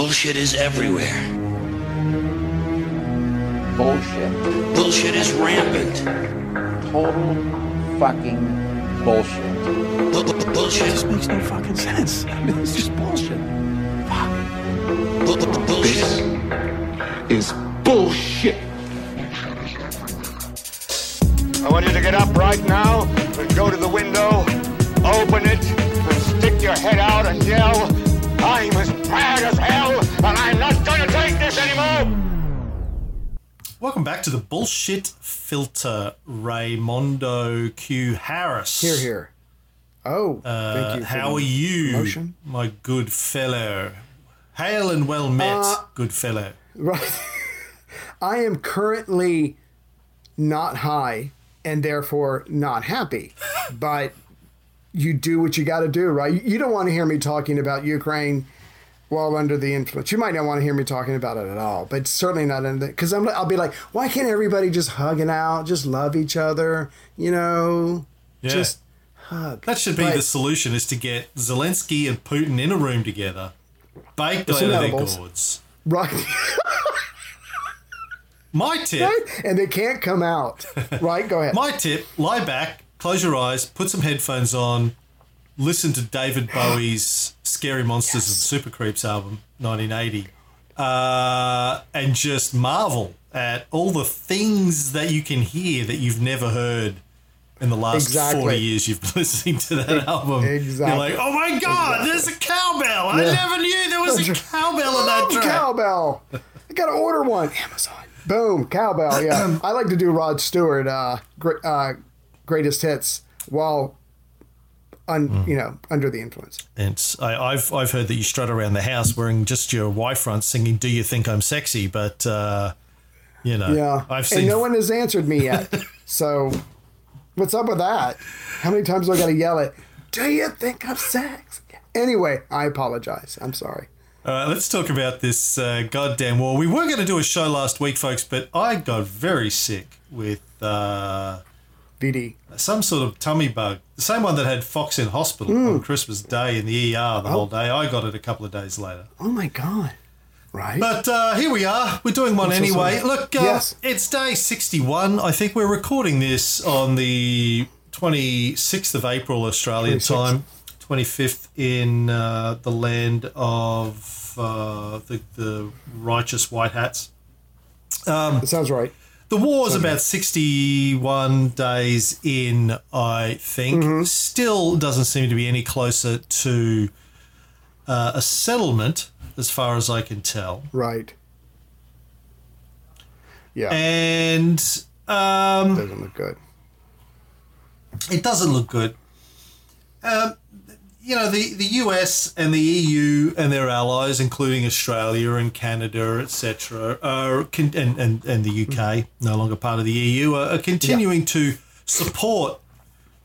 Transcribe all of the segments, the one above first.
Bullshit is everywhere. Bullshit. Bullshit is rampant. Total fucking bullshit. Bu- bu- bullshit. This makes no fucking sense. I mean, it's just bullshit. Bu- bu- bullshit. is bullshit. I want you to get up right now and go to the window, open it, and stick your head out and yell, I'm as mad as hell, and I'm not gonna take this anymore! Welcome back to the bullshit filter, Raymondo Q Harris. Here, here. Oh, Uh, thank you. for how are you, promotion. my good fellow? Hail and well met, Uh, good fellow. Right. I am currently not high and therefore not happy. but you do what you got to do, right? You don't want to hear me talking about Ukraine while under the influence. You might not want to hear me talking about it at all, but certainly not under because I'm. I'll be like, why can't everybody just hug it out, just love each other, you know, Yeah. just hug. That should be But- the solution: is to get Zelensky and Putin in a room together, baked With out some of their gourds. right. My tip, and they can't come out. Right? Go ahead. my tip: lie back, close your eyes, put some headphones on, listen to David Bowie's "Scary Monsters and Super Creeps" album, 1980, uh, and just marvel at all the things that you can hear that you've never heard. In the last Exactly. 40 years you've been listening to that album. exactly. You're like, oh my God, there's a cowbell. I Yeah. never knew there was a cowbell in that track. cowbell. I gotta order one. Amazon. Boom, cowbell. Yeah, I like to do Rod Stewart, uh, gr- uh, greatest hits while, un- Hmm. you know, under the influence. And I, I've I've heard that you strut around the house wearing just your Y front, singing "Do You Think I'm Sexy?" But uh, you know, Yeah, I've seen and no one has answered me yet. so, what's up with that? How many times do I gotta yell it? Do you think I'm sex? Anyway, I apologize. I'm sorry. All right, let's talk about this uh, goddamn war. We were going to do a show last week, folks, but I got very sick with uh, VD. some sort of tummy bug. The same one that had Fox in hospital Hmm. on Christmas Day in the ER the whole day. I got it a couple of days later. Oh my god. Right. But uh, here we are. We're doing one I'm anyway. Look, uh, Yes. it's day 61. I think we're recording this on the 26th of April, Australian 26th. time. 25th in uh, the land of uh, the, the righteous white hats. that sounds right. The war is about 61 days in, I think. Mm-hmm. Still doesn't seem to be any closer to uh, a settlement, as far as I can tell. Right. Yeah. And um, doesn't look good. it doesn't look good. Um, you know, the, the US and the EU and their allies, including Australia and Canada, etc., are con- and, and, and the UK, no longer part of the EU, are, are continuing to support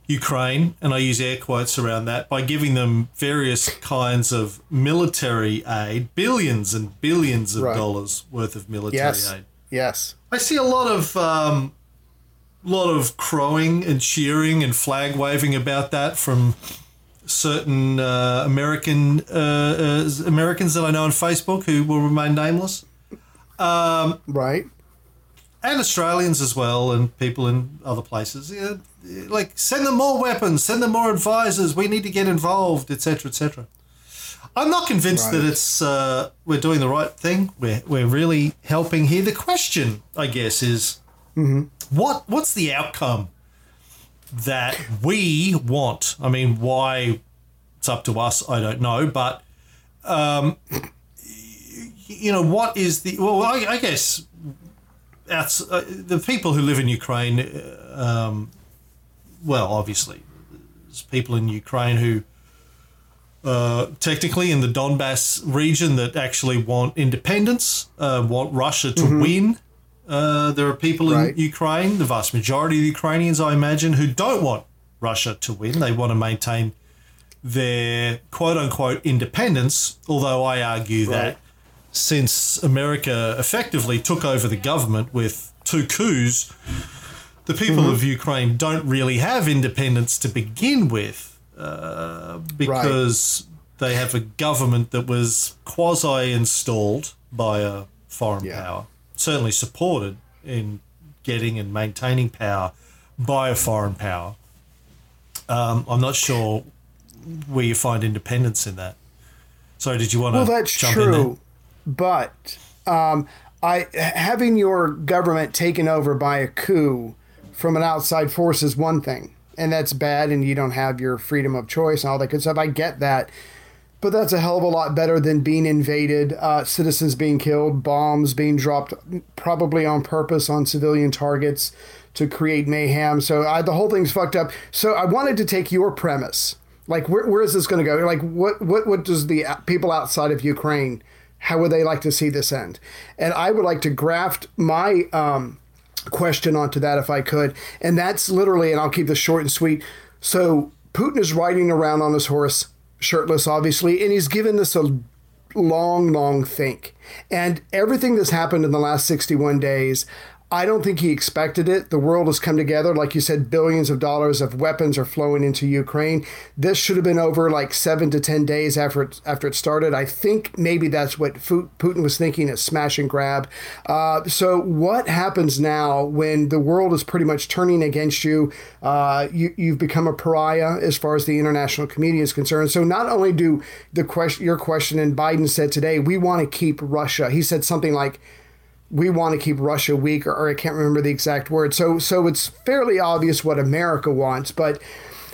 Ukraine, and I use air quotes around that, by giving them various kinds of military aid, billions and billions of Right. dollars worth of military Yes. aid. Yes. I see a lot of um, lot of crowing and cheering and flag waving about that from certain uh, American uh, uh, Americans that I know on Facebook who will remain nameless, Right. and Australians as well, and people in other places. Yeah, like send them more weapons, send them more advisors. We need to get involved, etc., etc. I'm not convinced that it's uh, we're doing the right thing. We're we're really helping here. The question, I guess, is what what's the outcome that we want? I mean, why it's up to us. I don't know, but um, you know, what is the well? I, I guess outs uh, the people who live in Ukraine. uh, Um, well, obviously, there's people in Ukraine who. Uh, technically, in the Donbass region, that actually want independence, uh, want Russia to win. Uh, there are people Right. in Ukraine, the vast majority of Ukrainians, I imagine, who don't want Russia to win. They want to maintain their quote unquote independence, although I argue that since America effectively took over the government with two coups, the people of Ukraine don't really have independence to begin with uh, because they have a government that was quasi installed by a foreign Yeah. power, certainly supported in getting and maintaining power by a foreign power. Um, I'm not sure where you find independence in that. So, did you want to Well, that's jump in there? true, but um, I having your government taken over by a coup from an outside force is one thing, and that's bad, and you don't have your freedom of choice and all that good stuff. I get that, but that's a hell of a lot better than being invaded, uh, citizens being killed, bombs being dropped, probably on purpose on civilian targets to create mayhem. So I, the whole thing's fucked up. So I wanted to take your premise. Like, where, where is this going to go? Like, what, what, what does the people outside of Ukraine, how would they like to see this end? And I would like to graft my um, question onto that if I could. And that's literally, and I'll keep this short and sweet. So Putin is riding around on his horse, shirtless, obviously, and he's given this a long, long think. And everything that's happened in the last 61 days, I don't think he expected it. The world has come together. Like you said, billions of dollars of weapons are flowing into Ukraine. This should have been over like seven to 10 days after it, after it started. I think maybe that's what Putin was thinking a smash and grab. Uh, so, what happens now when the world is pretty much turning against you? Uh, you you've become a pariah as far as the international community is concerned. So, not only do the question, your question, and Biden said today, we want to keep Russia. He said something like, we want to keep Russia weak, or, or I can't remember the exact word. So, so it's fairly obvious what America wants. But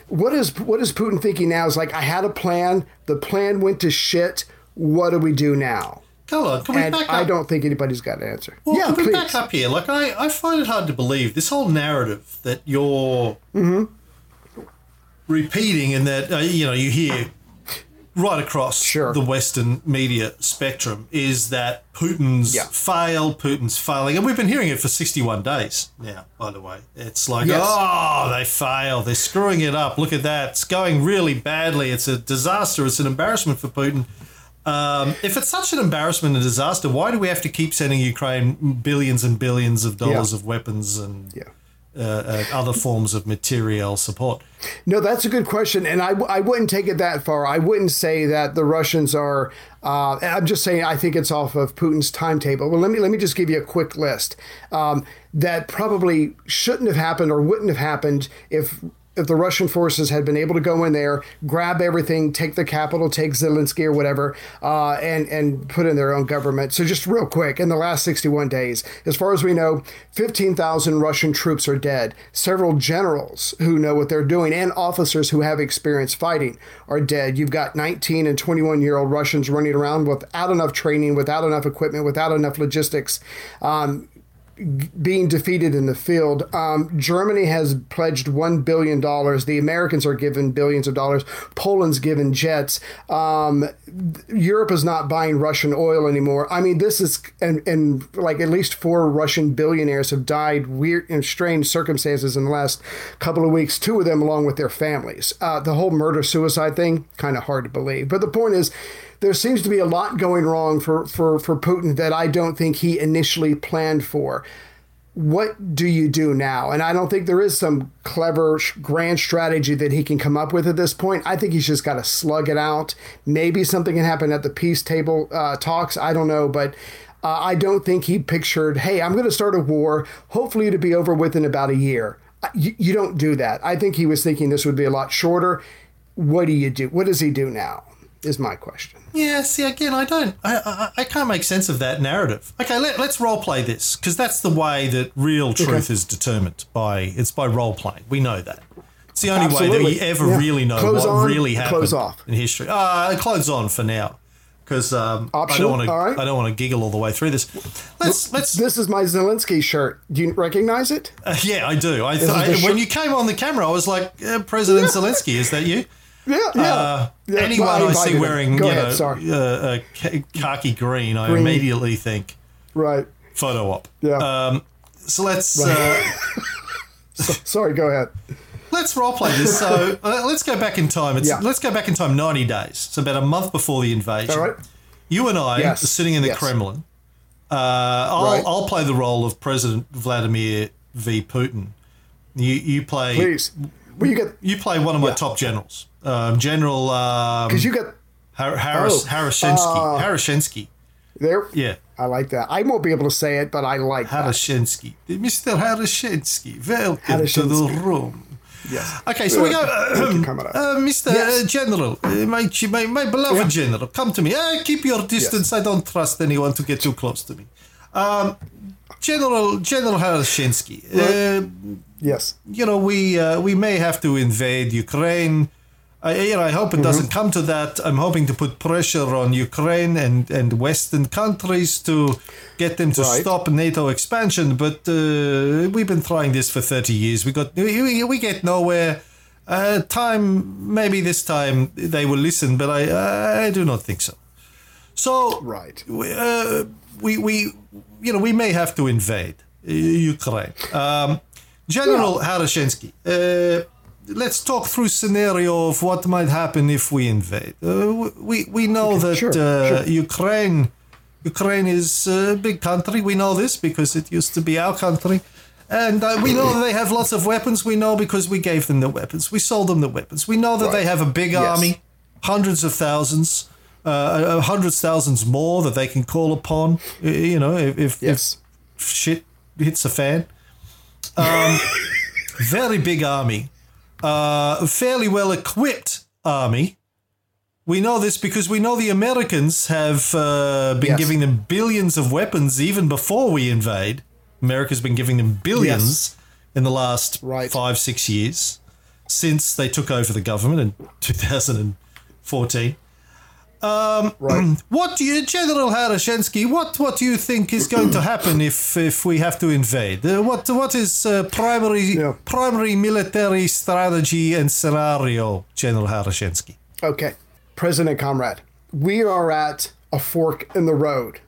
what is what is Putin thinking now? Is like I had a plan. The plan went to shit. What do we do now? Come on, can we And back up? I don't think anybody's got an answer. Well, yeah, can we please. back up here? Like, I, I find it hard to believe this whole narrative that you're Mm-hmm. repeating and that, uh, you know, you hear right across Sure. the Western media spectrum is that Putin's Yeah. failed, Putin's failing. And we've been hearing it for 61 days now, by the way. It's like, Yes. oh, they fail, They're screwing it up. Look at that. It's going really badly. It's a disaster. It's an embarrassment for Putin. Um, if it's such an embarrassment and disaster, why do we have to keep sending Ukraine billions and billions of dollars Yeah. of weapons and Yeah. Uh, uh, other forms of material support? No, that's a good question, and I, I wouldn't take it that far. I wouldn't say that the Russians are. Uh, I'm just saying I think it's off of Putin's timetable. Well, let me let me just give you a quick list um, that probably shouldn't have happened or wouldn't have happened if if the Russian forces had been able to go in there, grab everything, take the capital, take Zelensky or whatever, uh, and and put in their own government. So just real quick, in the last 61 days, as far as we know, 15,000 Russian troops are dead. Several generals who know what they're doing and officers who have experience fighting are dead. You've got 19 and 21 year old Russians running around without enough training, without enough equipment, without enough logistics. Um, being defeated in the field. Um, Germany has pledged $1 billion. The Americans are given billions of dollars. Poland's given jets. Um, Europe is not buying Russian oil anymore. I mean, this is, and, and like at least four Russian billionaires have died weird in strange circumstances in the last couple of weeks, two of them along with their families. Uh, the whole murder suicide thing, kind of hard to believe. But the point is, there seems to be a lot going wrong for, for, for Putin that I don't think he initially planned for. What do you do now? And I don't think there is some clever grand strategy that he can come up with at this point. I think he's just got to slug it out. Maybe something can happen at the peace table uh, talks. I don't know, but uh, I don't think he pictured, hey, I'm going to start a war, hopefully to be over with in about a year. Uh, You, you don't do that. I think he was thinking this would be a lot shorter. What do you do? What does he do now? Is my question. Yeah, see, again, I don't, I, I, I can't make sense of that narrative. Okay, let, let's role play this because that's the way that real truth is determined by it's by role playing. We know that. It's the only way that we ever Yeah. really know Close what on, really happened close off. in history. Uh, close on for now because um, I don't want to. I don't want to giggle all the way through this. Let's let's. This is my Zelensky shirt. Do you recognize it? Uh, yeah, I do. I, I when you came on the camera, I was like, uh, President Zelensky, is that you? Yeah, yeah. Uh, Yeah, anyone well, I see wearing, you ahead, know, uh, uh, khaki green, I Green. immediately think Right. photo op. Yeah. Um, so let's uh, Sorry, go ahead. let's role play this. So uh, let's go back in time. It's Yeah. let's go back in time ninety days. So about a month before the invasion. All right. You and I Yes. are sitting in the Yes. Kremlin. Uh, I'll, Right. I'll play the role of President Vladimir v. Putin. You you play Please. Well, you get you play one of my Yeah. top generals, um, General. Um, because you got Har- Harris, Oh, Harashensky. Harashensky. There. Yeah. I like that. I won't be able to say it, but I like that. Mr. Harashensky, welcome to the room. Yes. Okay, so we go. Comrade. Uh, Mr. Yes. uh, General, uh, my, my, my beloved General, come to me. Uh, keep your distance. I don't trust anyone to get too close to me. Um, General General Harashensky, uh, Yes. you know, we uh, we may have to invade Ukraine. I, you know, I hope it doesn't come to that. I'm hoping to put pressure on Ukraine and, and Western countries to get them to Right. stop NATO expansion. But uh, we've been trying this for 30 years. We got we, we- get nowhere. Uh, time maybe this time they will listen, but I I do not think so. So Right. we, uh, we we you know we may have to invade uh, Ukraine. Um, General Harashensky, uh, let's talk through scenario of what might happen if we invade. Uh, we we know that sure, uh, sure. Ukraine Ukraine is a big country. We know this because it used to be our country. And uh, we know that they have lots of weapons. We know because we gave them the weapons. We sold them the weapons. We know that they have a big Yes. army, hundreds of thousands, uh, uh, hundreds thousands more that they can call upon. You know, if, if, Yes. if shit hits a fan. Um, very big army, uh, fairly well equipped army. We know this because we know the Americans have uh, been Yes. giving them billions of weapons even before we invade. America's been giving them billions in the last Right. five, six years since they took over the government in 2014. Right. What do you, General Harashensky? What what do you think is going to happen if if we have to invade? Uh, what what is uh, primary Yeah. primary military strategy and scenario, General Harashensky? Okay. President Comrade, we are at a fork in the road.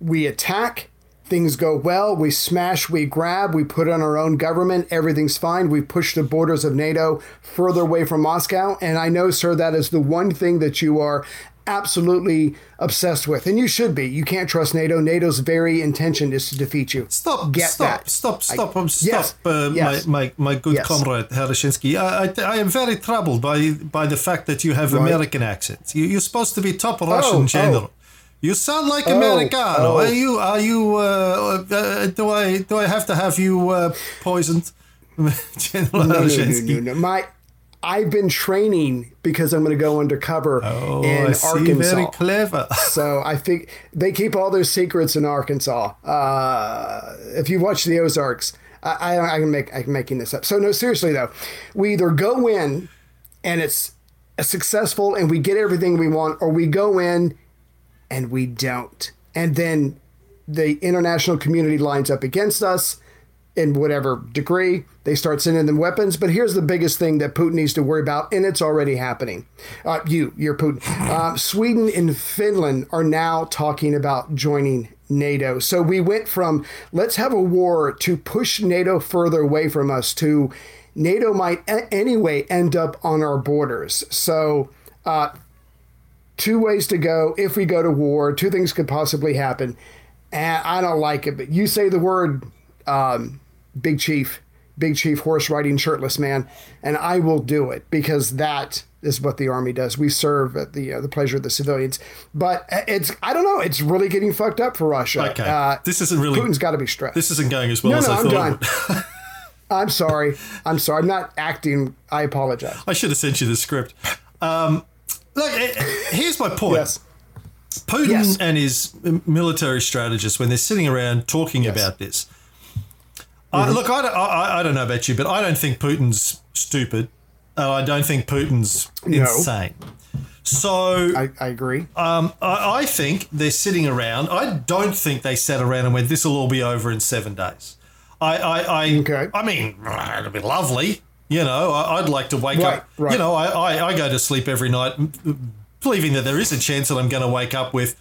We attack, things go well, we smash, we grab, we put on our own government, everything's fine. We push the borders of NATO further away from Moscow. And I know, sir, that is the one thing that you are absolutely obsessed with. And you should be. You can't trust NATO. NATO's very intention is to defeat you. Stop! Get stop! that. Stop! Stop! I- um, stop! Yes, Uh, yes. My, my my good Yes. comrade Harashensky, I, I I am very troubled by by the fact that you have Right. American accent. You, you're supposed to be top Russian oh. general. You sound like Oh, Americano. oh. Are you? Are you? Uh, uh, do I? Do I have to have you uh, poisoned, General No, no, no, no, no. My, I've been training because I'm going to go undercover Oh, in I see. Arkansas. Very clever. So I think they keep all their secrets in Arkansas. Uh, if you watch the Ozarks, I, I, I can make I'm making this up. So no, seriously though, we either go in and it's successful and we get everything we want, or we go in and we don't, and then the international community lines up against us in whatever degree. They start sending them weapons. But here's the biggest thing that Putin needs to worry about, and it's already happening. Uh, you, you're Putin. Uh, Sweden and Finland are now talking about joining NATO. So we went from let's have a war to push NATO further away from us to NATO might a- anyway end up on our borders. So uh, two ways to go if we go to war. Two things could possibly happen. And I don't like it, but you say the word um, Big Chief, Big Chief horse riding shirtless man, and I will do it because that is what the army does. We serve at the uh, the pleasure of the civilians. But it's I don't know. It's really getting fucked up for Russia. Okay, Uh, this isn't really. Putin's got to be stressed. This isn't going as well no, as no, I I'm thought. done. I'm sorry. I'm sorry. I'm not acting. I apologize. I should have sent you the script. Um, look, eh, here's my point. Yes. Putin Yes. and his military strategists, when they're sitting around talking about this. I look, I don't, I, I don't know about you, but I don't think Putin's stupid. Uh, I don't think Putin's No. insane. So I, I agree. um, I, I think they're sitting around. I don't think they sat around and went, "This will all be over in seven days." I, I, I, Okay. I mean, it'd be lovely. You know, I, I'd like to wake Right, up. right. You know, I, I, I go to sleep every night believing that there is a chance that I'm going to wake up with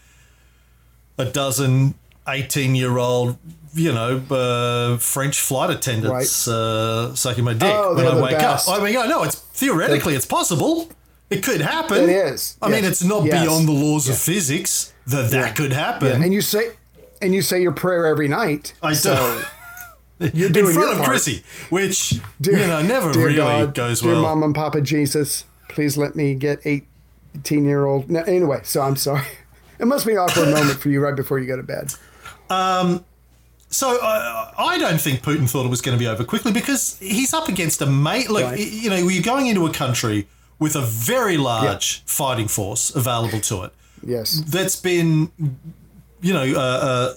a dozen 18 year old, you know, uh, French flight attendants uh, sucking my dick Oh, when I wake best. up. I mean, I know it's theoretically it's possible. It could happen. It is, I mean, it's not yes, beyond the laws of physics that that could happen. and you say and you say your prayer every night. I so do. you're in front your of part. Chrissy, which Dear- you know never dear really God, goes dear well. Mom and Papa Jesus, please let me get 18 year old. No, anyway, so I'm sorry. It must be an awkward moment for you right before you go to bed. So uh, I don't think Putin thought it was going to be over quickly because he's up against a mate. Look, Right. you know, you're going into a country with a very large fighting force available to it Yes. that's been, you know, uh, uh,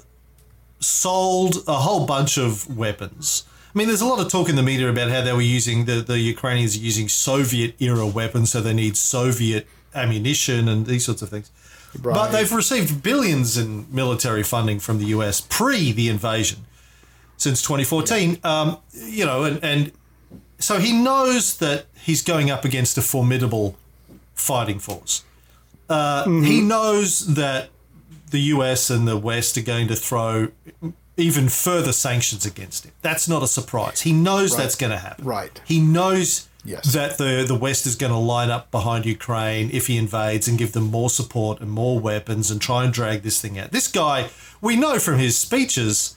sold a whole bunch of weapons. I mean, there's a lot of talk in the media about how they were using the the Ukrainians are using Soviet era weapons, so they need Soviet ammunition and these sorts of things. But they've received billions in military funding from the US pre the invasion since 2014. Um, you know, and, and so he knows that he's going up against a formidable fighting force. Uh, He knows that the US and the West are going to throw even further sanctions against him. That's not a surprise. He knows that's going to happen. Right. He knows Yes. that the the West is going to line up behind Ukraine if he invades and give them more support and more weapons and try and drag this thing out. This guy, we know from his speeches,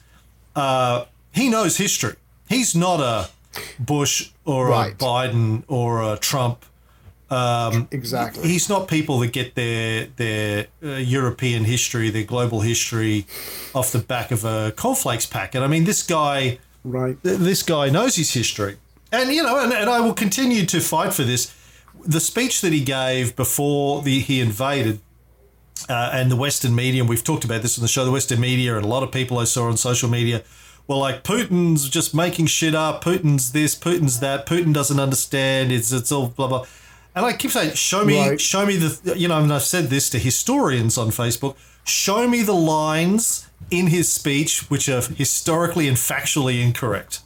uh, he knows history. He's not a Bush or Right. a Biden or a Trump. Exactly. He's not people that get their their uh, European history, their global history, off the back of a cornflakes packet. I mean, this guy right. th- this guy knows his history. And, you know, and, and I will continue to fight for this. The speech that he gave before the, he invaded uh, and the Western media, and we've talked about this on the show, the Western media and a lot of people I saw on social media were like, Putin's just making shit up. Putin's this, Putin's that. Putin doesn't understand. It's, it's all blah, blah. And I keep saying, show me, Right. show me the, you know, and I've said this to historians on Facebook, show me the lines in his speech which are historically and factually incorrect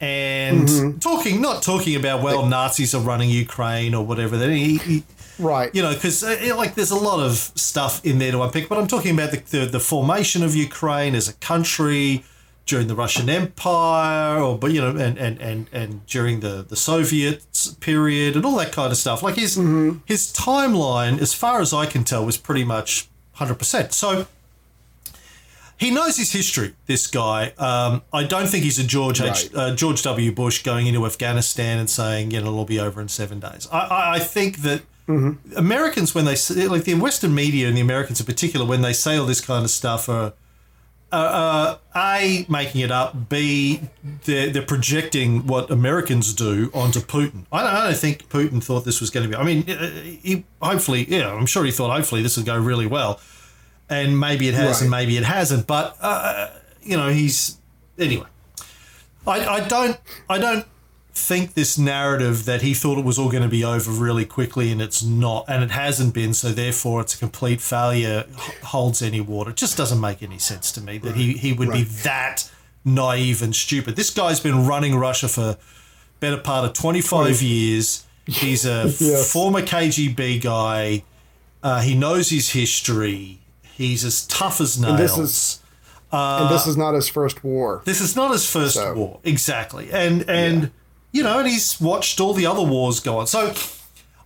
and Mm-hmm. talking not talking about well Nazis are running Ukraine or whatever. That he, he Right. you know because like there's a lot of stuff in there to unpick. But I'm talking about the, the the formation of Ukraine as a country during the Russian Empire, or but you know and and and and during the the Soviet period and all that kind of stuff. Like his his timeline, as far as I can tell, was pretty much hundred percent. So he knows his history. This guy. Um, I don't think he's a George H, uh, George W. Bush going into Afghanistan and saying, you know, it'll all be over in seven days. I, I, I think that Americans, when they say, like the Western media and the Americans in particular, when they say all this kind of stuff, are uh, a making it up. B they're, they're projecting what Americans do onto Putin. I don't, I don't think Putin thought this was going to be. I mean, uh, he hopefully, yeah, I'm sure he thought hopefully this would go really well, and maybe it has, and maybe it hasn't. But uh, you know, he's anyway. I, I don't I don't think this narrative that he thought it was all going to be over really quickly and it's not and it hasn't been so therefore it's a complete failure holds any water. It just doesn't make any sense to me that he, he would be that naive and stupid. This guy's been running russia for better part of 25 years. He's a Yes. former kgb guy. Uh, he knows his history he's as tough as nails this is- and this is not his first war. this is not his first So- war, exactly, and and you know, and he's watched all the other wars go on. So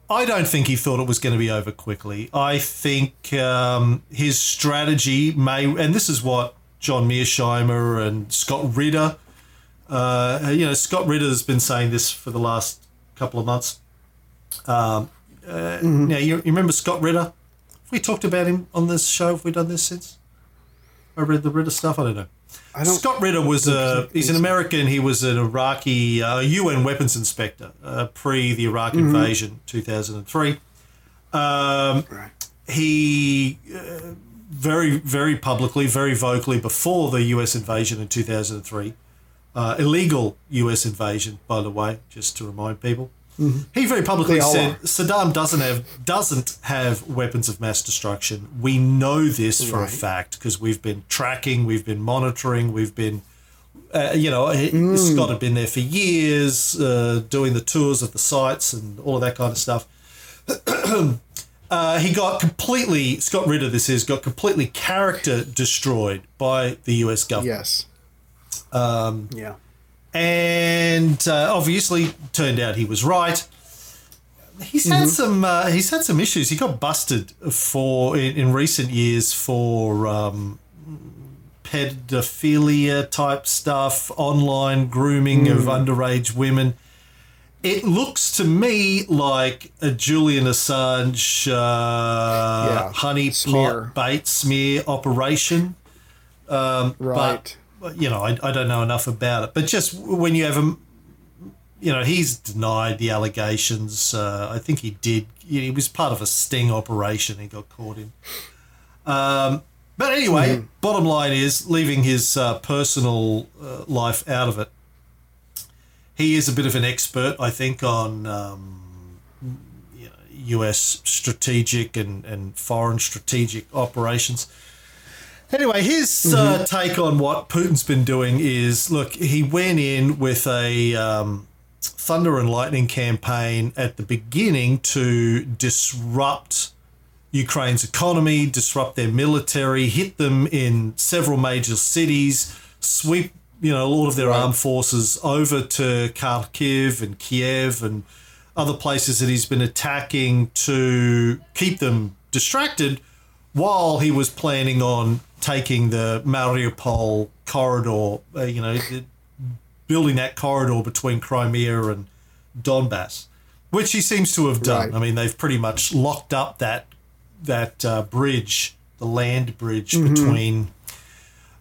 I don't think he thought it was going to be over quickly. I think um, his strategy may, and this is what John Mearsheimer and Scott Ritter, uh, you know, Scott Ritter's been saying this for the last couple of months. Um, uh, Now, you, you remember Scott Ritter? We talked about him on this show? Have we done this since? I read the Ritter stuff. I don't know. I don't. Scott Ritter was a he's an American. He was an Iraqi uh, UN weapons inspector uh, pre the Iraq Mm-hmm. invasion, two thousand and three. Um, Right. he uh, very very publicly, very vocally before the U.S. invasion in two thousand and three, uh, illegal U.S. invasion, by the way, just to remind people. He very publicly said. Saddam doesn't have doesn't have weapons of mass destruction. We know this for a fact because we've been tracking, we've been monitoring, we've been, uh, you know, he- Scott had been there for years, uh, doing the tours of the sites and all of that kind of stuff. uh, he got completely Scott Ritter. This is got completely character destroyed by the U.S. government Yes. Um, yeah. And uh, obviously turned out he was right. He's had some uh, he's had some issues. He got busted for in, in recent years for um, pedophilia type stuff, online grooming of underage women, it looks to me like a Julian Assange uh, Yeah, honey smear. pot bait smear operation. Right. But, you know, I, I don't know enough about it. But just when you have a, you know, he's denied the allegations. Uh, I think he did. He was part of a sting operation he got caught in. Um, but anyway, bottom line is leaving his uh, personal uh, life out of it. He is a bit of an expert, I think, on um, you know, US strategic and, and foreign strategic operations. Anyway, his uh, take on what Putin's been doing is look, he went in with a um, thunder and lightning campaign at the beginning to disrupt Ukraine's economy, disrupt their military, hit them in several major cities, sweep you know all of their armed forces over to Kharkiv and Kiev and other places that he's been attacking to keep them distracted while he was planning on taking the Mariupol corridor, uh, you know, building that corridor between Crimea and Donbass, which he seems to have done. Right. I mean, they've pretty much locked up that that uh, bridge, the land bridge between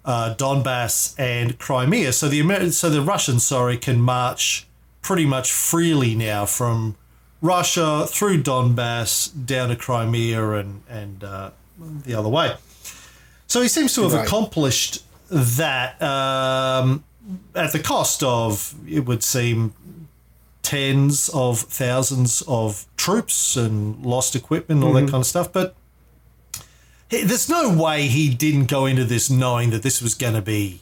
uh, Donbass and Crimea. So the Amer- so the Russians, sorry, can march pretty much freely now from Russia through Donbass down to Crimea and and uh, the other way. So he seems to have Right. accomplished that um, at the cost of, it would seem, tens of thousands of troops and lost equipment, and all that kind of stuff. But he- there's no way he didn't go into this knowing that this was going to be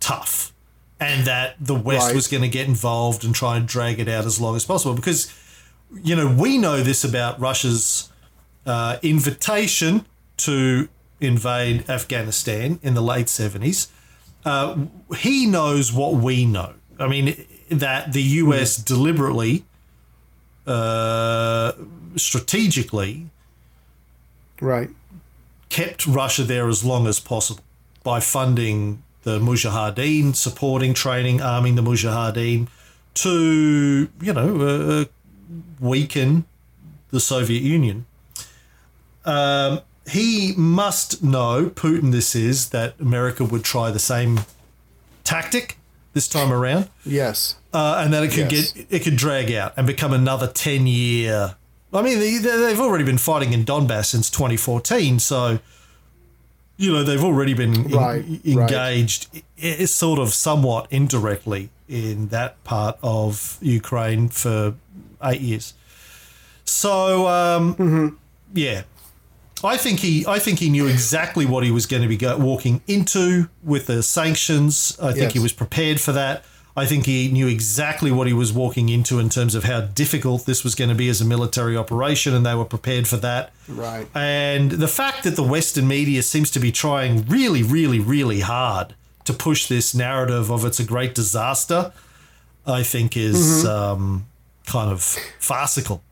tough and that the West Right. was going to get involved and try and drag it out as long as possible. Because, you know, we know this about Russia's uh, invitation to invade Afghanistan in the late 70s. Uh, he knows what we know. I mean, that the US deliberately, uh, strategically, Right. kept Russia there as long as possible by funding the Mujahideen, supporting, training, arming the Mujahideen to, you know, uh, weaken the Soviet Union. Um, he must know, Putin this is, that America would try the same tactic this time around Yes. uh, and that it could Yes. get it could drag out and become another ten year. I mean, they, they've already been fighting in Donbass since 2014, so you know they've already been en- Right, right. engaged, i- sort of somewhat indirectly in that part of Ukraine for eight years. So um, Mm-hmm. yeah, I think he I think he knew exactly what he was going to be go- walking into with the sanctions. I think Yes. he was prepared for that. I think he knew exactly what he was walking into in terms of how difficult this was going to be as a military operation, and they were prepared for that. Right. And the fact that the Western media seems to be trying really, really, really hard to push this narrative of it's a great disaster, I think is um, kind of farcical,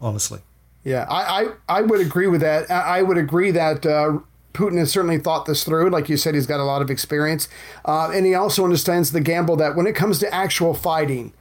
honestly. Yeah, I, I, I would agree with that. I, would agree that uh, Putin has certainly thought this through. Like you said, he's got a lot of experience. Uh, and he also understands the gamble that when it comes to actual fighting,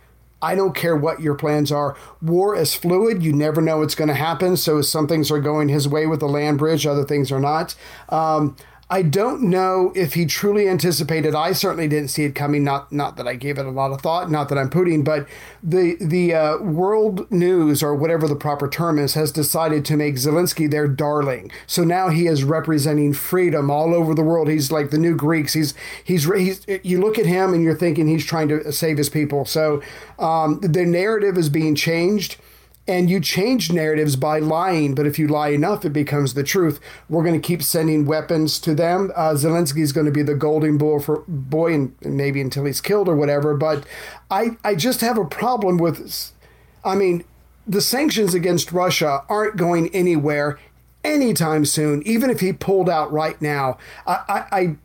I don't care what your plans are. War is fluid. You never know what's going to happen. So some things are going his way with the land bridge, other things are not. Um, I don't know if he truly anticipated. I certainly didn't see it coming. Not not that I gave it a lot of thought. Not that I'm putting, but the the uh, world news or whatever the proper term is has decided to make Zelensky their darling. So now he is representing freedom all over the world. He's like the new Greeks. He's he's he's. You look at him and you're thinking he's trying to save his people. So um, the narrative is being changed and you change narratives by lying, but if you lie enough, it becomes the truth. We're going to keep sending weapons to them. Uh, Zelensky's going to be the golden boy for boy, and and maybe until he's killed or whatever. But I, I just have a problem with. I mean, the sanctions against Russia aren't going anywhere anytime soon. Even if he pulled out right now, I, I, I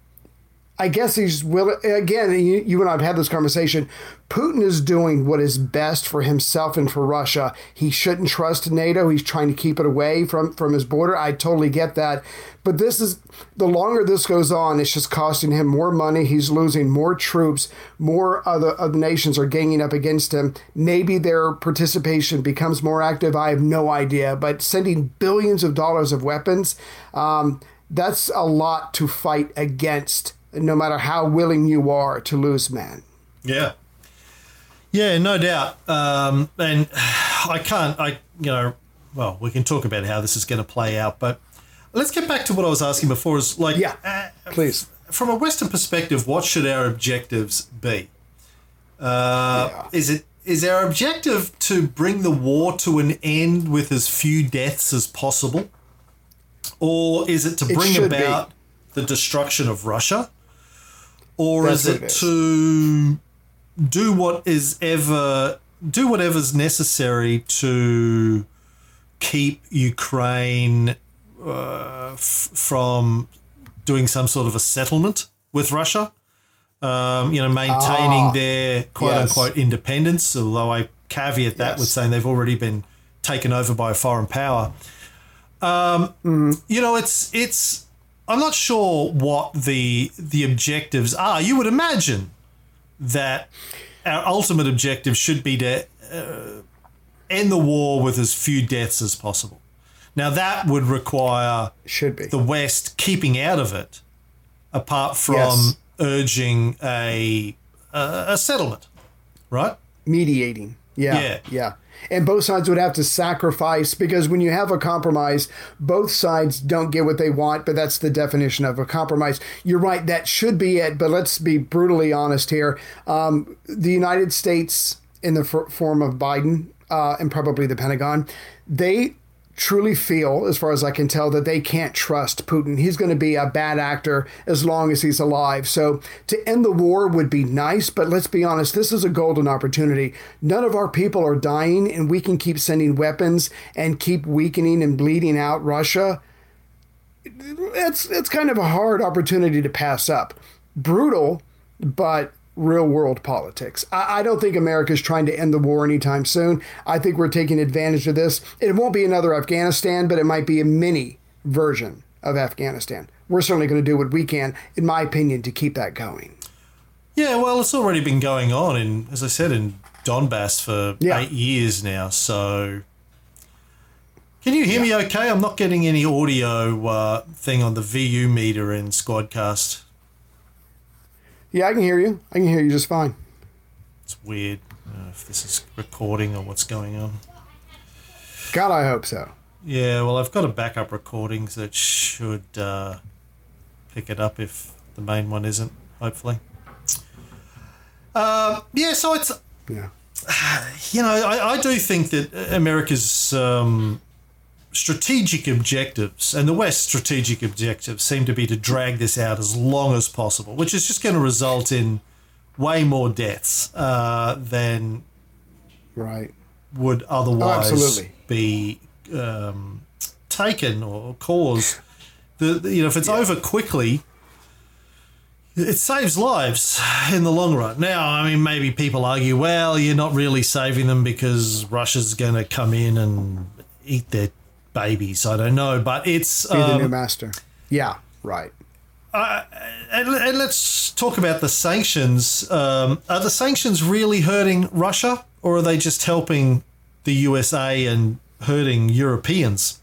I guess he's willing. Again, you, you and I have had this conversation. Putin is doing what is best for himself and for Russia. He shouldn't trust NATO. He's trying to keep it away from, from his border. I totally get that. But this is the longer this goes on, it's just costing him more money. He's losing more troops. More other, other nations are ganging up against him. Maybe their participation becomes more active. I have no idea. But sending billions of dollars of weapons, um, that's a lot to fight against no matter how willing you are to lose man. Yeah. Yeah, no doubt. Um, and I can't, I, you know, well, we can talk about how this is going to play out, but let's get back to what I was asking before is like, Yeah, uh, please. from a Western perspective, what should our objectives be? Uh, Yeah. Is it is our objective to bring the war to an end with as few deaths as possible, or is it to It bring be. about the destruction of Russia, or That's is it it is. to do what is ever do whatever's necessary to keep Ukraine uh, f- from doing some sort of a settlement with Russia. Um, you know, maintaining Ah, their quote yes. unquote independence. Although I caveat that Yes. with saying they've already been taken over by a foreign power. Um, Mm-hmm. You know, it's it's. I'm not sure what the the objectives are. You would imagine that our ultimate objective should be to uh, end the war with as few deaths as possible. Now that would require Should be. the West keeping out of it, apart from Yes. urging a a, a settlement, right? mediating. Yeah, Yeah. yeah. And both sides would have to sacrifice because when you have a compromise, both sides don't get what they want, but that's the definition of a compromise. You're right, that should be it, but let's be brutally honest here. Um, the United States, in the f- form of Biden uh, and probably the Pentagon, they truly feel, as far as I can tell, that they can't trust Putin. He's going to be a bad actor as long as he's alive. So to end the war would be nice, but let's be honest, this is a golden opportunity. None of our people are dying, and we can keep sending weapons and keep weakening and bleeding out Russia. It's it's kind of a hard opportunity to pass up. Brutal, but real world politics. I, I don't think America's trying to end the war anytime soon. I think we're taking advantage of this. It won't be another Afghanistan, but it might be a mini version of Afghanistan. We're certainly going to do what we can, in my opinion, to keep that going. Yeah, well, it's already been going on in, as I said, in Donbass for Yeah. eight years now. So, can you hear me? Okay, I'm not getting any audio uh, thing on the VU meter in Squadcast. Yeah, I can hear you. I can hear you just fine. It's weird uh, if this is recording or what's going on. God, I hope so. Yeah, well, I've got a backup recording that should uh, pick it up if the main one isn't, hopefully. Um, yeah, so it's, Yeah. you know, I, I do think that America's um, strategic objectives and the West's strategic objectives seem to be to drag this out as long as possible, which is just going to result in way more deaths uh, than Right. would otherwise absolutely. be um, taken or caused. The, the- you know, if it's over quickly, it saves lives in the long run. Now, I mean, maybe people argue, well, you're not really saving them because Russia's going to come in and eat their babies. I don't know, but it's Be the new um, master. Yeah, right. and, and let's talk about the sanctions. Um, are the sanctions really hurting Russia, or are they just helping the USA and hurting Europeans?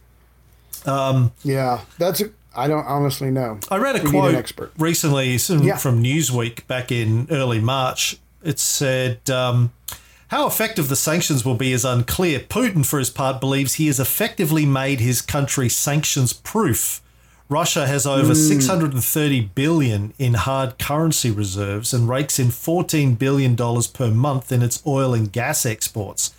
Yeah, that's. A, I don't honestly know. I read a We quote expert. recently Yeah. from Newsweek back in early March. It said, um, How effective the sanctions will be is unclear. Putin, for his part, believes he has effectively made his country sanctions proof. Russia has over Hmm. 630 billion in hard currency reserves and rakes in 14 billion dollars per month in its oil and gas exports.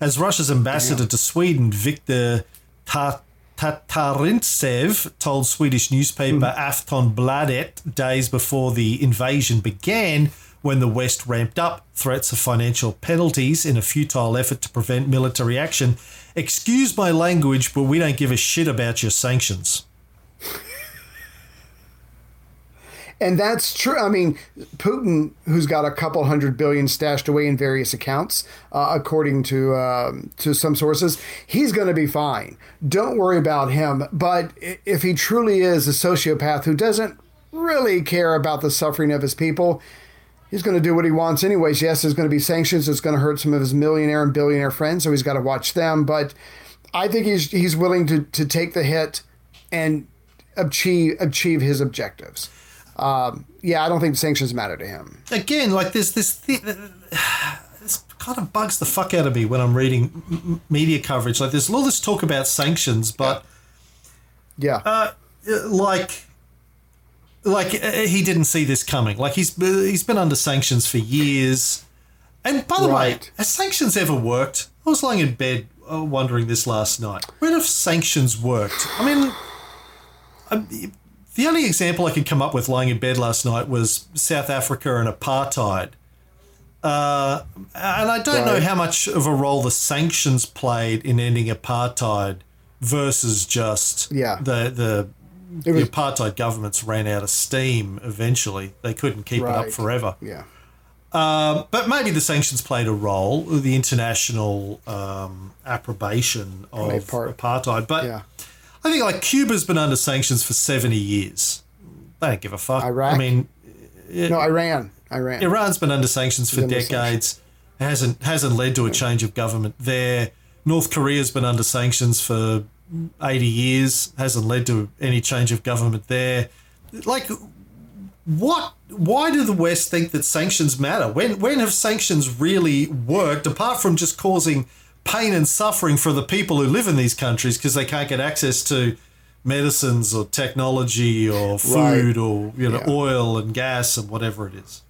As Russia's ambassador to Sweden, Viktor Tatarintsev told Swedish newspaper Aftonbladet days before the invasion began, when the West ramped up threats of financial penalties in a futile effort to prevent military action. Excuse my language, but we don't give a shit about your sanctions. And that's true. I mean, Putin, who's got a couple hundred billion stashed away in various accounts, uh, according to um, to some sources, he's going to be fine. Don't worry about him. But if he truly is a sociopath who doesn't really care about the suffering of his people, he's going to do what he wants anyways. Yes, there's going to be sanctions. It's going to hurt some of his millionaire and billionaire friends, so he's got to watch them. But I think he's he's willing to to take the hit and achieve achieve his objectives. Um, yeah, I don't think sanctions matter to him. again, like there's this thi- this kind of bugs the fuck out of me when I'm reading m- media coverage. Like there's all this talk about sanctions, but Yeah, uh, like like uh, he didn't see this coming. Like he's he's been under sanctions for years. And by the way, Right. has sanctions ever worked? I was lying in bed uh, wondering this last night. When have sanctions worked? I mean, um, the only example I could come up with lying in bed last night was South Africa and apartheid. Uh, and I don't know how much of a role the sanctions played in ending apartheid versus just Yeah. the the It was- the apartheid governments ran out of steam eventually. They couldn't keep it up forever. yeah, Um, but maybe the sanctions played a role, the international um, approbation of part- apartheid. But yeah. I think like Cuba's been under sanctions for 70 years. They don't give a fuck. Iraq? I mean, No, Iran, Iran. Iran's been under sanctions for decades. Hasn't hasn't led to a change of government there. North Korea's been under sanctions for 80 years. Hasn't led to any change of government there. Like what why do the West think that sanctions matter? When when have sanctions really worked apart from just causing pain and suffering for the people who live in these countries because they can't get access to medicines or technology or food Right. or you know Yeah. oil and gas and whatever it is.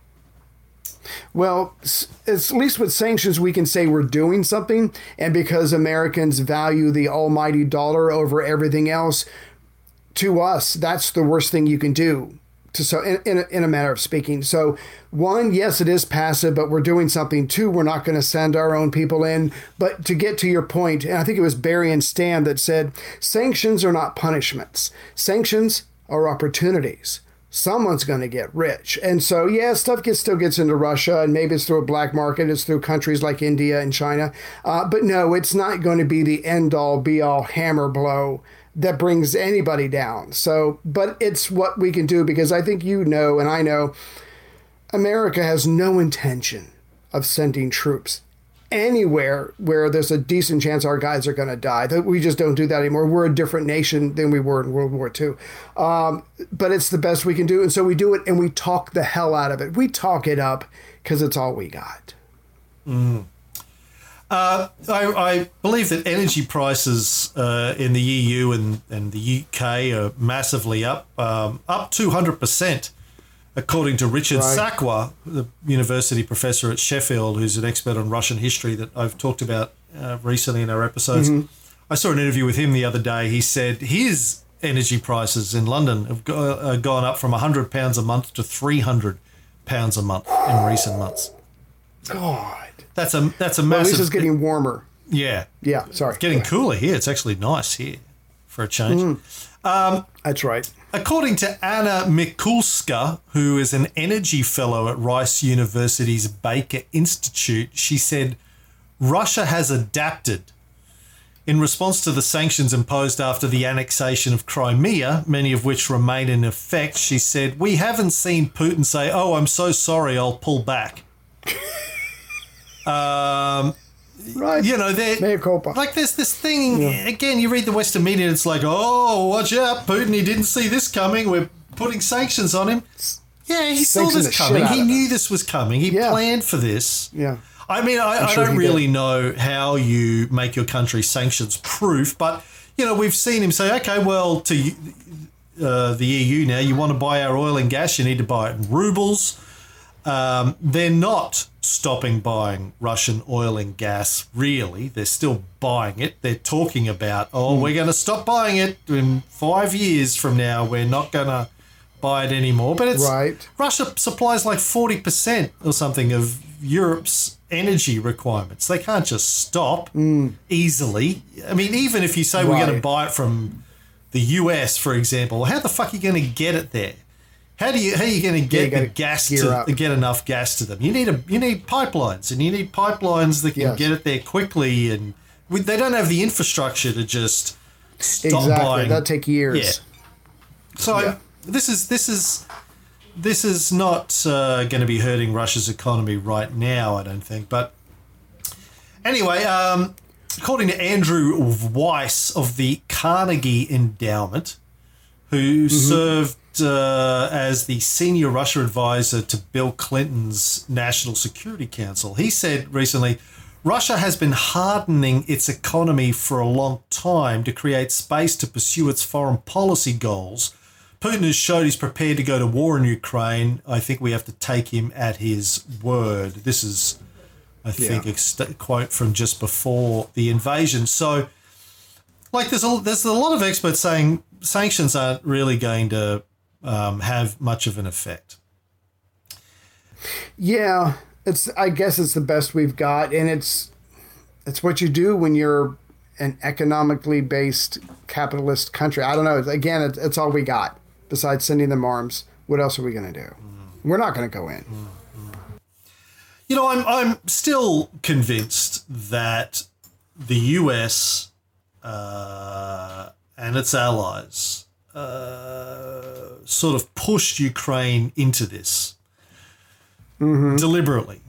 Well, at least with sanctions, we can say we're doing something. And because Americans value the almighty dollar over everything else, to us, that's the worst thing you can do. To so, in, in, a, in a matter of speaking. So, one, yes, it is passive, but we're doing something. Two, we're not going to send our own people in. But to get to your point, and I think it was Barry and Stan that said sanctions are not punishments, sanctions are opportunities someone's going to get rich. And so, yeah, stuff gets still gets into Russia, and maybe it's through a black market. It's through countries like India and China. Uh, but no, it's not going to be the end all be all hammer blow that brings anybody down. So, but it's what we can do because I think you know, and I know, America has no intention of sending troops anywhere where there's a decent chance our guys are going to die. That we just don't do that anymore. We're a different nation than we were in World War II. Um, but it's the best we can do, and so we do it, and we talk the hell out of it. We talk it up because it's all we got. Uh, I, I believe that energy prices uh, in the EU and, and the UK are massively up, um, up 200%, according to Richard Right. Sakwa, the university professor at Sheffield, who's an expert on Russian history that I've talked about uh, recently in our episodes. I saw an interview with him the other day. He said his energy prices in London have go, uh, gone up from £100 a month to £300 a month in recent months. God. That's a that's a Well, at massive. least it's getting warmer. yeah, Yeah, sorry. getting cooler here. It's actually nice here for a change. That's right. According to Anna Mikulska, who is an energy fellow at Rice University's Baker Institute, she said Russia has adapted. In response to the sanctions imposed after the annexation of Crimea, many of which remain in effect, she said, We haven't seen Putin say, Oh, I'm so sorry, I'll pull back. Um, Right. you know, there Mea culpa. like there's this thing again. You read the Western media, and it's like, oh, watch out, Putin. He didn't see this coming. We're putting sanctions on him. Yeah, he saw this shit coming. out He of knew this was coming. He Yeah. planned for this. Yeah. I mean, I, I sure don't he really did. know how you make your country sanctions proof, but you know, we've seen him say, okay, well, to uh, the EU now, you want to buy our oil and gas, you need to buy it in rubles. Um, they're not stopping buying Russian oil and gas, really. They're still buying it. They're talking about, oh, Hmm. we're going to stop buying it in five years from now. We're not going to buy it anymore. But it's Right. Russia supplies like 40% or something of Europe's energy requirements. They can't just stop easily. I mean, even if you say we're going to buy it from the US, for example, how the fuck are you going to get it there? How do you how are you going to get the gas to up. get enough gas to them? You need a you need pipelines, and you need pipelines that can Yes. get it there quickly. And we, they don't have the infrastructure to just stop exactly. buying. That'd take years. Yeah. So Yeah. this is this is this is not uh, going to be hurting Russia's economy right now, I don't think. But anyway, um, according to Andrew Weiss of the Carnegie Endowment, who served uh, as the senior Russia advisor to Bill Clinton's National Security Council, he said recently. Russia has been hardening its economy for a long time to create space to pursue its foreign policy goals. Putin has showed he's prepared to go to war in Ukraine. I think we have to take him at his word. This is, I think, a st- quote from just before the invasion. So, like, there's a there's a lot of experts saying sanctions aren't really going to um, have much of an effect. Yeah, it's. I guess it's the best we've got, and it's it's what you do when you're an economically based capitalist country. I don't know. Again, it's, it's all we got besides sending them arms. What else are we going to do? We're not going to go in. You know, I'm I'm still convinced that the U.S. Uh, and its allies uh, sort of pushed Ukraine into this deliberately.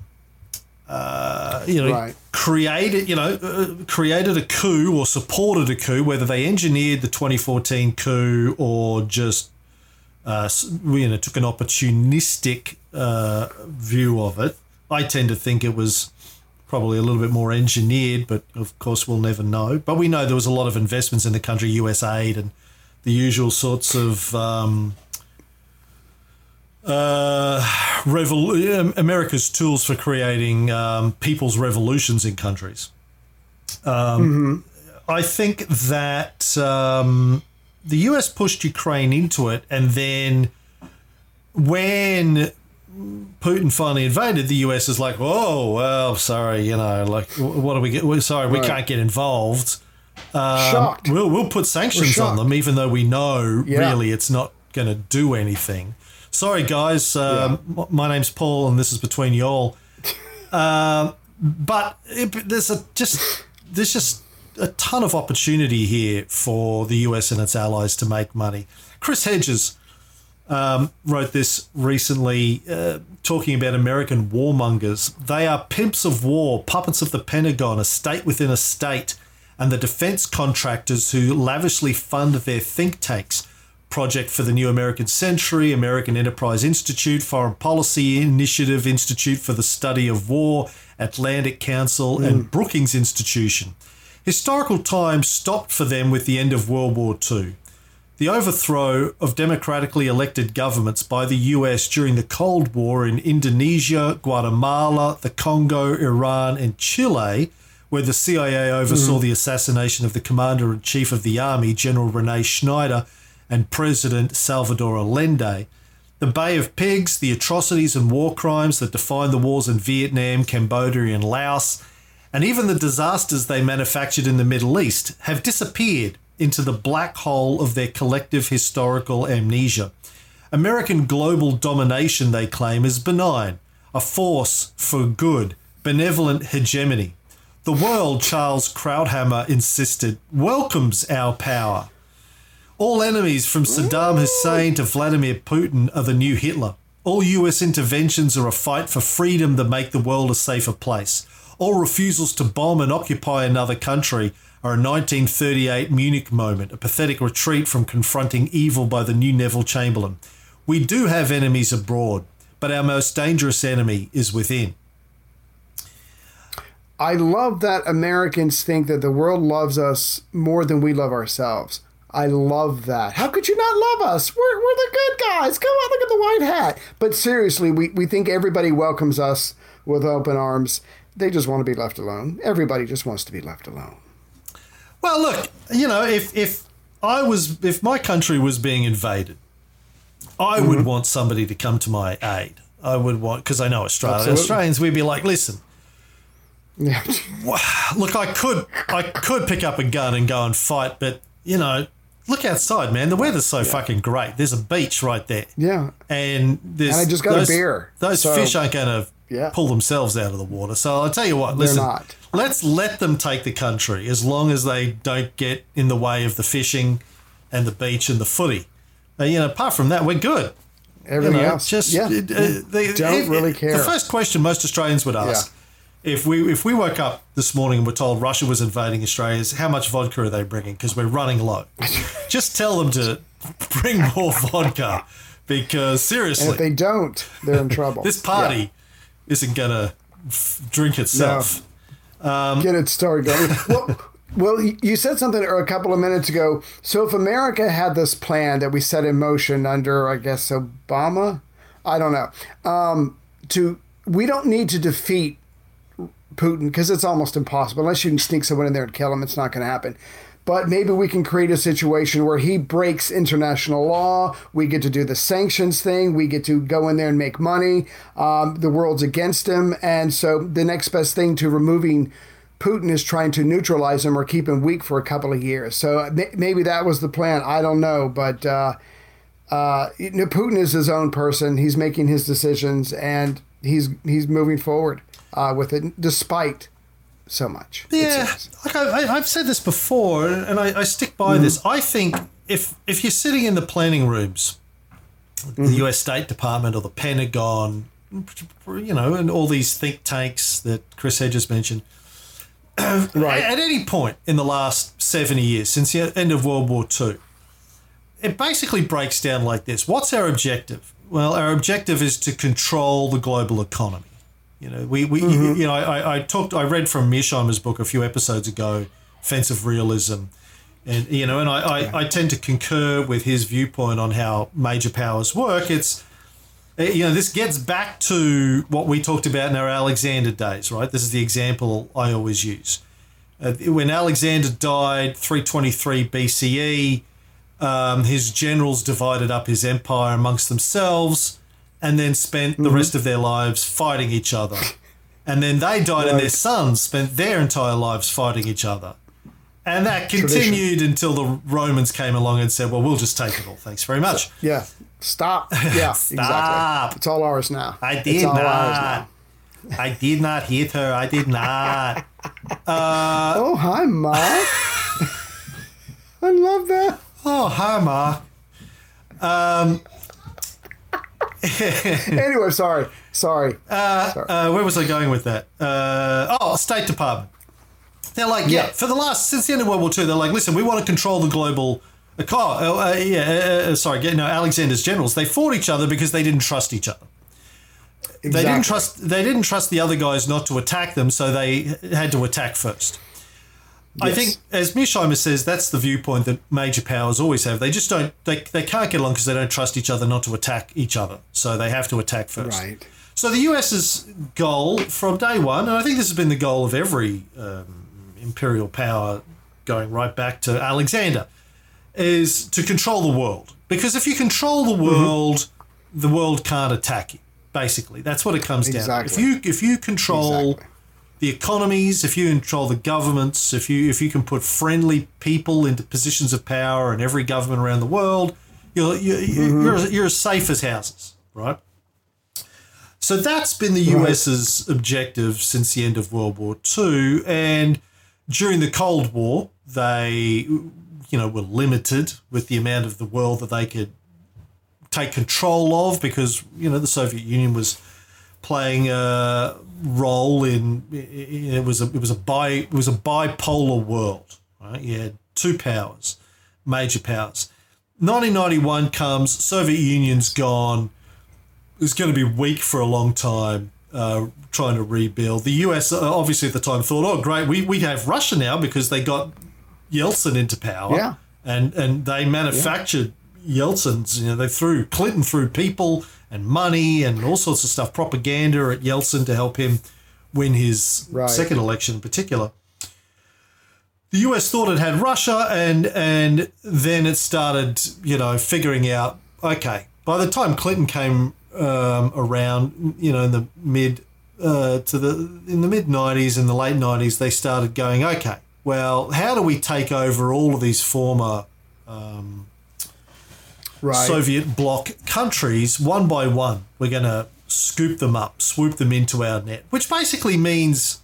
Uh, you know, Right. created you know uh, created a coup or supported a coup, whether they engineered the 2014 coup or just uh, you know took an opportunistic uh, view of it. I tend to think it was probably a little bit more engineered, but of course we'll never know. But we know there was a lot of investments in the country, US aid, and the usual sorts of um, uh, revol- America's tools for creating um, people's revolutions in countries. Um, I think that um, the US pushed Ukraine into it, and then when Putin finally invaded, the US is like, "Oh, well, sorry, you know, like, what do we get? Sorry, we Right. can't get involved. Um, Shocked. We'll we'll put sanctions on them, even though we know Yeah. really it's not going to do anything. Sorry, guys. Um, m- My name's Paul, and this is between y'all. Um, but it, there's a just there's just a ton of opportunity here for the US and its allies to make money. Chris Hedges um, wrote this recently, uh, talking about American warmongers. They are pimps of war, puppets of the Pentagon, a state within a state, and the defense contractors who lavishly fund their think tanks. Project for the New American Century, American Enterprise Institute, Foreign Policy Initiative Institute for the Study of War, Atlantic Council, and hmm. Brookings Institution. Historical time stopped for them with the end of World War II. The overthrow of democratically elected governments by the US during the Cold War in Indonesia, Guatemala, the Congo, Iran, and Chile, where the CIA oversaw mm. the assassination of the commander in chief of the army, General Rene Schneider, and President Salvador Allende. The Bay of Pigs, the atrocities and war crimes that defined the wars in Vietnam, Cambodia, and Laos, and even the disasters they manufactured in the Middle East have disappeared into the black hole of their collective historical amnesia. American global domination, they claim, is benign, a force for good, benevolent hegemony. The world, Charles Krauthammer insisted, welcomes our power. All enemies from Saddam Hussein to Vladimir Putin are the new Hitler. All US interventions are a fight for freedom that make the world a safer place. All refusals to bomb and occupy another country are a 1938 Munich moment, a pathetic retreat from confronting evil by the new Neville Chamberlain. We do have enemies abroad, but our most dangerous enemy is within. I love that Americans think that the world loves us more than we love ourselves. I love that. How could you not love us? We're, we're the good guys. Come on, look at the white hat. But seriously, we, we think everybody welcomes us with open arms. They just want to be left alone. Everybody just wants to be left alone. Well, look, you know, if if I was if my country was being invaded, I would mm-hmm. want somebody to come to my aid. I would want because I know Australia. Absolutely. Australians, we'd be like, listen, Yeah. look, I could I could pick up a gun and go and fight, but you know, look outside, man. The weather's so fucking great. There's a beach right there. Yeah. And there's And I just got a those, beer, Those so- fish aren't going to Yeah. pull themselves out of the water. So I'll tell you what, listen, not. let's let them take the country as long as they don't get in the way of the fishing and the beach and the footy. Uh, you know, apart from that, we're good. You Everything know, else. just yeah. uh, they Don't if- really care. The first question most Australians would ask. If we if we woke up this morning and were told Russia was invading Australia, how much vodka are they bringing? Because we're running low. Just tell them to bring more vodka, because and seriously, if they don't, they're in trouble. this party isn't gonna f- drink itself. Yeah. Get it started going. well, well, you said something a couple of minutes ago. So if America had this plan that we set in motion under, I guess, Obama, I don't know, um, to we don't need to defeat Putin because it's almost impossible unless you can sneak someone in there and kill him. It's not going to happen. But maybe we can create a situation where he breaks international law. We get to do the sanctions thing. We get to go in there and make money. Um, the world's against him. And so the next best thing to removing Putin is trying to neutralize him or keep him weak for a couple of years. So maybe that was the plan. I don't know. But uh, uh, Putin is his own person. He's making his decisions and he's, he's moving forward uh, with it despite so much. Yeah, like I, I've said this before, and I, I stick by this. I think if if you're sitting in the planning rooms, the U.S. State Department or the Pentagon, you know, and all these think tanks that Chris Hedges mentioned, Right. at any point in the last 70 years, since the end of World War II, it basically breaks down like this. What's our objective? Well, our objective is to control the global economy. You know, we, we you know, I, I talked, I read from Mearsheimer's book a few episodes ago, Offensive Realism. And, you know, and I, I, I tend to concur with his viewpoint on how major powers work. It's, uh, you know, this gets back to what we talked about in our Alexander days, right? This is the example I always use. Uh, when Alexander died, 323 BCE, um, his generals divided up his empire amongst themselves and then spent the mm-hmm. rest of their lives fighting each other. And then they died, and their sons spent their entire lives fighting each other. And that continued until the Romans came along and said, well, we'll just take it all. Thanks very much. Yeah. Stop. Yeah. Stop. Exactly. It's all ours now. I It's did not. I did not hit her. I did not. Uh, oh, hi, Mark. I love that. Oh, hi, Mark. Um, Anyway, sorry. Sorry. Uh, where was I going with that? Uh, oh, State Department. They're like, yeah. Yeah. for the last since the end of World War II, they're like, listen, we want to control the global. Uh, uh, yeah, uh, uh, sorry, no, Alexander's generals. They fought each other because they didn't trust each other. exactly. They didn't trust. They didn't trust the other guys not to attack them, so they had to attack first. I think, as Mearsheimer says, that's the viewpoint that major powers always have. They just don't. They, they can't get along because they don't trust each other not to attack each other. So they have to attack first. Right. So the US's goal from day one, and I think this has been the goal of every um, imperial power going right back to Alexander, is to control the world. Because if you control the world, the world can't attack you. Basically, that's what it comes down. to. If you if you control Exactly. The economies, if you control the governments, if you if you can put friendly people into positions of power in every government around the world, you're you're, mm-hmm. you're, you're as safe as houses, right? So that's been the US's objective since the end of World War II, and during the Cold War, they you know were limited with the amount of the world that they could take control of because you know the Soviet Union was playing a role in it was a it was a bi it was a bipolar world right? You had two powers major powers. 1991 comes Soviet Union's gone. It's going to be weak for a long time uh, trying to rebuild. The US uh, obviously at the time thought oh great we, we have Russia now because they got Yeltsin into power. Yeah. and and they manufactured Yeltsin's. You know, they threw Clinton threw people and money and all sorts of stuff, propaganda at Yeltsin to help him win his Right. second election in particular. The US thought it had Russia, and and then it started, you know, figuring out. Okay, by the time Clinton came um, around, you know, in the mid uh, to the in the mid '90s and the late '90s, they started going, okay, well, how do we take over all of these former Right. Soviet bloc countries, one by one, we're going to scoop them up, swoop them into our net, which basically means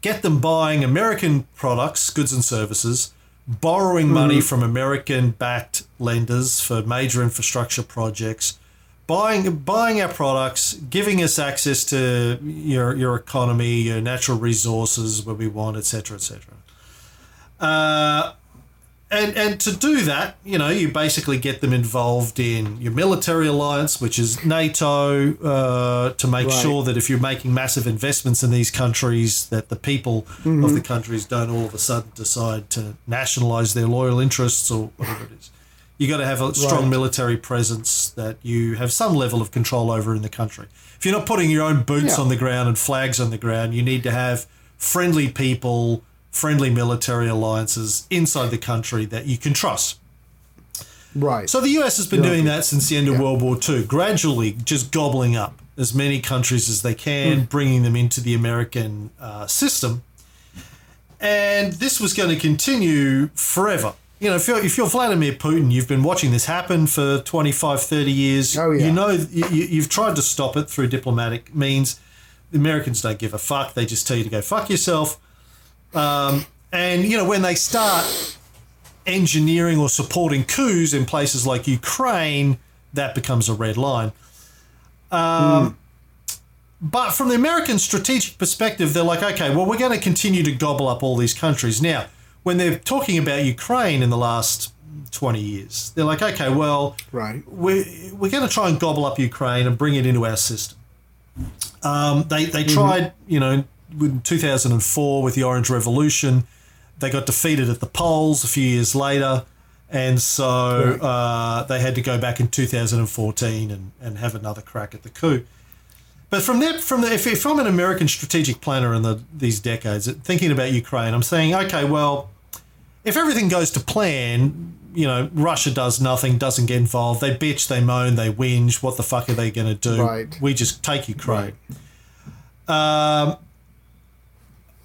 get them buying American products, goods and services, borrowing money from American backed lenders for major infrastructure projects, buying buying our products, giving us access to your your economy, your natural resources where we want, etc., etc. Uh, and and to do that, you know, you basically get them involved in your military alliance, which is NATO, uh, to make Right. sure that if you're making massive investments in these countries, that the people of the countries don't all of a sudden decide to nationalize their loyal interests or whatever it is. You got to have a strong Right. military presence that you have some level of control over in the country. If you're not putting your own boots Yeah. on the ground and flags on the ground, you need to have friendly people, friendly military alliances inside the country that you can trust. right. So the US has been Yeah. doing that since the end of World War II, gradually just gobbling up as many countries as they can, bringing them into the American uh, system. And this was going to continue forever. You know, if you're, if you're Vladimir Putin, you've been watching this happen for 25, 30 years. Oh, yeah. You know, you, you- you've tried to stop it through diplomatic means. The Americans don't give a fuck. They just tell you to go fuck yourself. Um, and, you know, when they start engineering or supporting coups in places like Ukraine, that becomes a red line. Um, But from the American strategic perspective, they're like, okay, well, we're going to continue to gobble up all these countries. Now, when they're talking about Ukraine in the last 20 years, they're like, okay, well, Right. we're, we're going to try and gobble up Ukraine and bring it into our system. Um, they they tried, you know, in 2004 with the Orange Revolution. They got defeated at the polls a few years later. And so uh, they had to go back in 2014 and, and have another crack at the coup. But from that, from the, if, if I'm an American strategic planner in the, these decades, thinking about Ukraine, I'm saying, okay, well, if everything goes to plan, you know, Russia does nothing, doesn't get involved. They bitch, they moan, they whinge. What the fuck are they going to do? Right. We just take Ukraine. Um,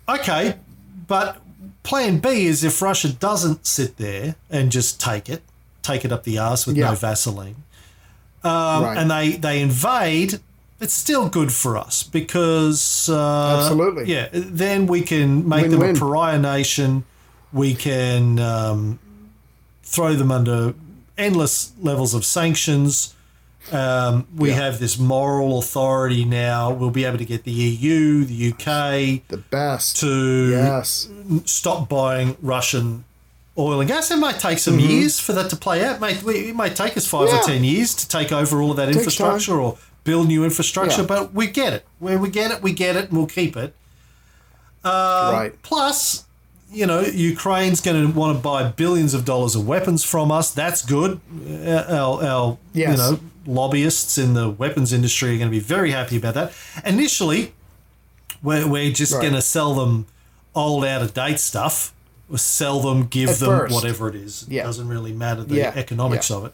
okay, but plan B is if Russia doesn't sit there and just take it, take it up the arse with Yeah. no Vaseline, um, right. and they, they invade, it's still good for us because uh, Absolutely. yeah. Then we can make them Win-win. a pariah nation. We can um, throw them under endless levels of sanctions. Um, we Yeah. have this moral authority now. We'll be able to get the EU, the UK the best. to yes. stop buying Russian oil and gas. It might take some years for that to play out. Mate, we- it might take us five Mm-hmm. Yeah. or ten years to take over all of that Takes infrastructure or build new infrastructure. Yeah. But we get it. Where we get it, we get it, and we'll keep it. Uh, right. Plus, you know, Ukraine's going to want to buy billions of dollars of weapons from us. That's good. Uh, Our, our you know, lobbyists in the weapons industry are going to be very happy about that. Initially, we're, we're just Right. going to sell them old, out of date stuff. We'll sell them, give At them first. whatever it is. It doesn't really matter the Yeah. economics Yeah. of it.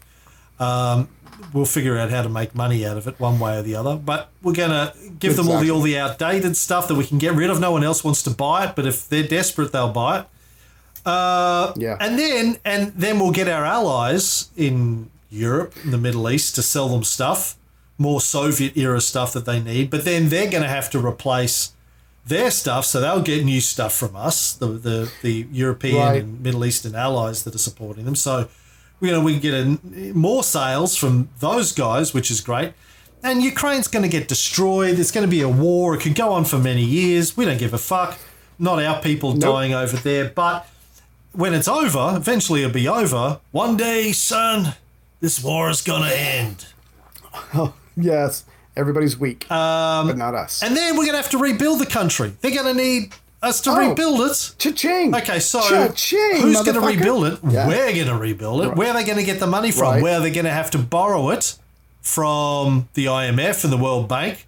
Um, we'll figure out how to make money out of it one way or the other. But we're going to give them all the all the outdated stuff that we can get rid of. No one else wants to buy it, but if they're desperate, they'll buy it. Uh, Yeah. And then and then we'll get our allies in Europe, in the Middle East, to sell them stuff, more Soviet era stuff that they need. But then they're going to have to replace their stuff, so they'll get new stuff from us, the the, the European Right. and Middle Eastern allies that are supporting them. So you know we can get a, more sales from those guys, which is great. And Ukraine's going to get destroyed. It's going to be a war. It could go on for many years. We don't give a fuck. Not our people dying over there. But when it's over, eventually it'll be over. One day, son, this war is going to end. Oh, Yes. Everybody's weak, but not us. Um, And then we're going to have to rebuild the country. They're going to need us to Oh. rebuild it. Cha-ching. Okay, so Cha-ching, who's going to rebuild it? Yeah. We're going to rebuild it. Where are they going to get the money from? Right. Where are they going to have to borrow it from the IMF and the World Bank,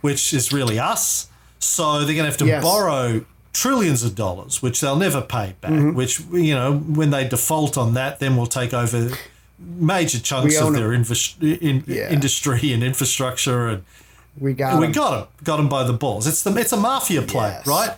which is really us. So they're going to have to Yes. borrow trillions of dollars, which they'll never pay back. Mm-hmm. Which you know, when they default on that, then we'll take over major chunks of their in, Yeah. industry and infrastructure and we got we got them got him by the balls. It's the it's a mafia play, Yes. right?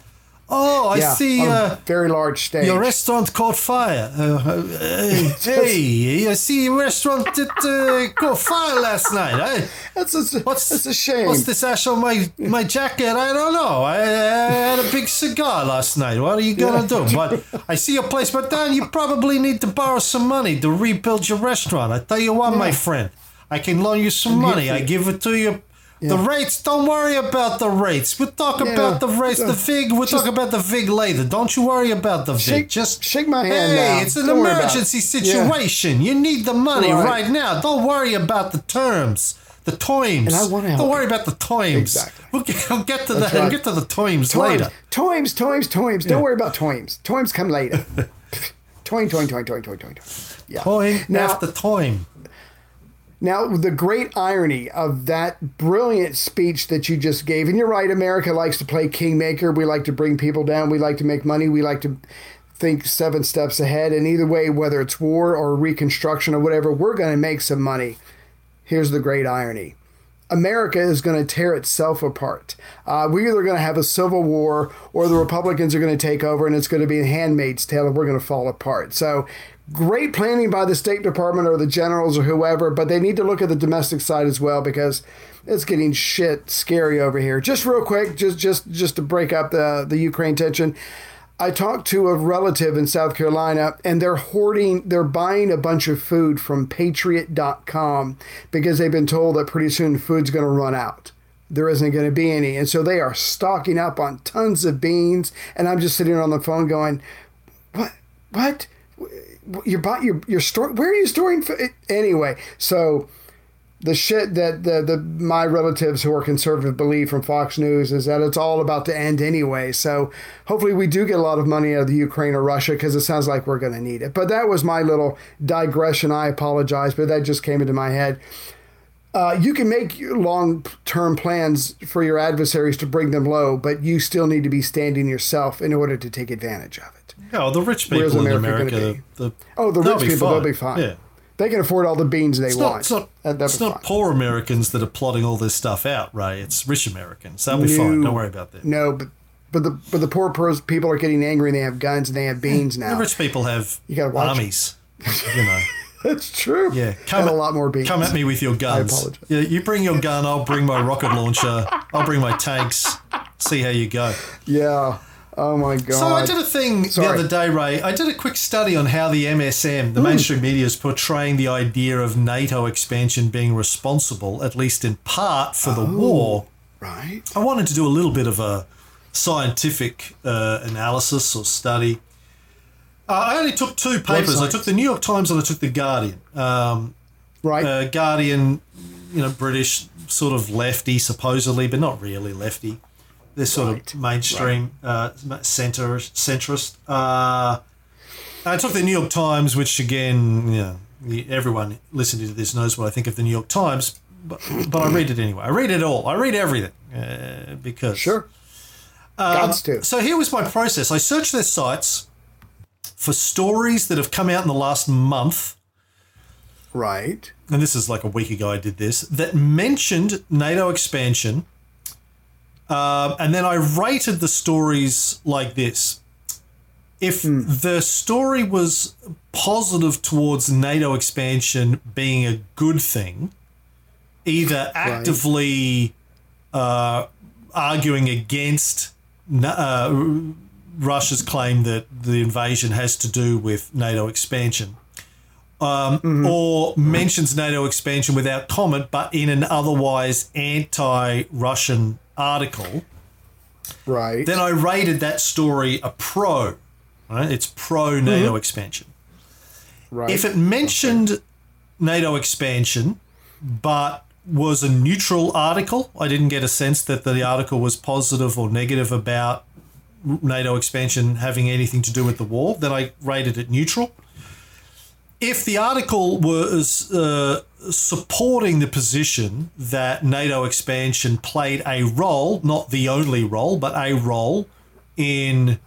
Oh, I yeah, see. a Uh, very large stage. your restaurant caught fire. Uh, uh, hey, I see your restaurant that uh, caught fire last night. Eh? that's a, What's that's a shame. What's this ash on my my jacket? I don't know. I, I had a big cigar last night. What are you gonna do? But I see your place, but then you probably need to borrow some money to rebuild your restaurant. I tell you what, my friend, I can loan you some money. I give it to you. The rates, don't worry about the rates. We'll talk Yeah. about the rates, the uh, VIG. We'll talk about the VIG later. Don't you worry about the VIG. Shake- Just shake my hand Hey, now. it's an Don't worry about it. emergency Yeah. situation. You need the money Right. right. now. Don't worry about the terms, the times. And I wanna Don't worry about the times. Exactly. We'll get, we'll get to That's the we'll get to the times later. toims, toims, toims. Don't worry about toims. Toims come later. toim, toim, toim, toim, toim, toim. toim. Yeah. Time Now, after time. Now, the great irony of that brilliant speech that you just gave, and you're right, America likes to play kingmaker. We like to bring people down. We like to make money. We like to think seven steps ahead. And either way, whether it's war or reconstruction or whatever, we're going to make some money. Here's the great irony America is going to tear itself apart. Uh, we're either going to have a civil war or the Republicans are going to take over and it's going to be a handmaid's tale and we're going to fall apart. So, great planning by the State Department or the generals or whoever, but they need to look at the domestic side as well because it's getting shit scary over here. Just real quick, just just just to break up the the Ukraine tension. I talked to a relative in South Carolina and they're hoarding, they're buying a bunch of food from patriot.com because they've been told that pretty soon food's going to run out. There isn't going to be any. And so they are stocking up on tons of beans. And I'm just sitting on the phone going, what? What? You're, buy, you're, you're where are you storing food? Anyway, so the shit that the, the my relatives who are conservative believe from Fox News is that it's all about to end anyway. So hopefully we do get a lot of money out of the Ukraine or Russia because it sounds like we're going to need it. But that was my little digression. I apologize, but that just came into my head. Uh, you can make long term plans for your adversaries to bring them low, but you still need to be standing yourself in order to take advantage of it. Oh, the rich people in America America. The, Oh, the rich people, fine. they'll be fine. Yeah. They can afford all the beans they It's want. not, it's not, That- it's not poor Americans that are plotting all this stuff out, Ray. It's rich Americans. They'll be fine. Don't worry about that. No, but but the but the poor people are getting angry and they have guns and they have beans now. The rich people have You gotta watch armies. You know. That's true. Yeah, and a lot more beans. Come at me with your guns. apologize. Yeah, you bring your gun. I'll bring my rocket launcher. I'll bring my tanks. See how you go. Yeah. Oh my god. So I did a thing Sorry. the other day, Ray. I did a quick study on how the MSM, the mainstream media, is portraying the idea of NATO expansion being responsible, at least in part, for Oh. the war. right. I wanted to do a little bit of a scientific uh, analysis or study. Uh, I only took two papers. I took the New York Times and I took the Guardian. Um, Right. uh, Guardian, you know, British, sort of lefty, supposedly, but not really lefty. They're sort Right, of mainstream, uh, center, centrist. Uh, I took the New York Times, which again, you know, everyone listening to this knows what I think of the New York Times, but, but I read it anyway. I read it all. I read everything uh, because sure. Um, so here was my process. I searched their sites for stories that have come out in the last month Right. and this is like a week ago I did this, that mentioned NATO expansion. Um, and then I rated the stories like this. If the story was positive towards NATO expansion being a good thing, either actively uh, arguing against uh, Russia's claim that the invasion has to do with NATO expansion, um, or mentions NATO expansion without comment, but in an otherwise anti-Russian article, Right. then I rated that story a pro. Right? It's pro NATO expansion. right. If it mentioned NATO expansion, but was a neutral article, I didn't get a sense that the article was positive or negative about NATO expansion having anything to do with the war, then I rated it neutral. If the article was uh, supporting the position that NATO expansion played a role, not the only role, but a role in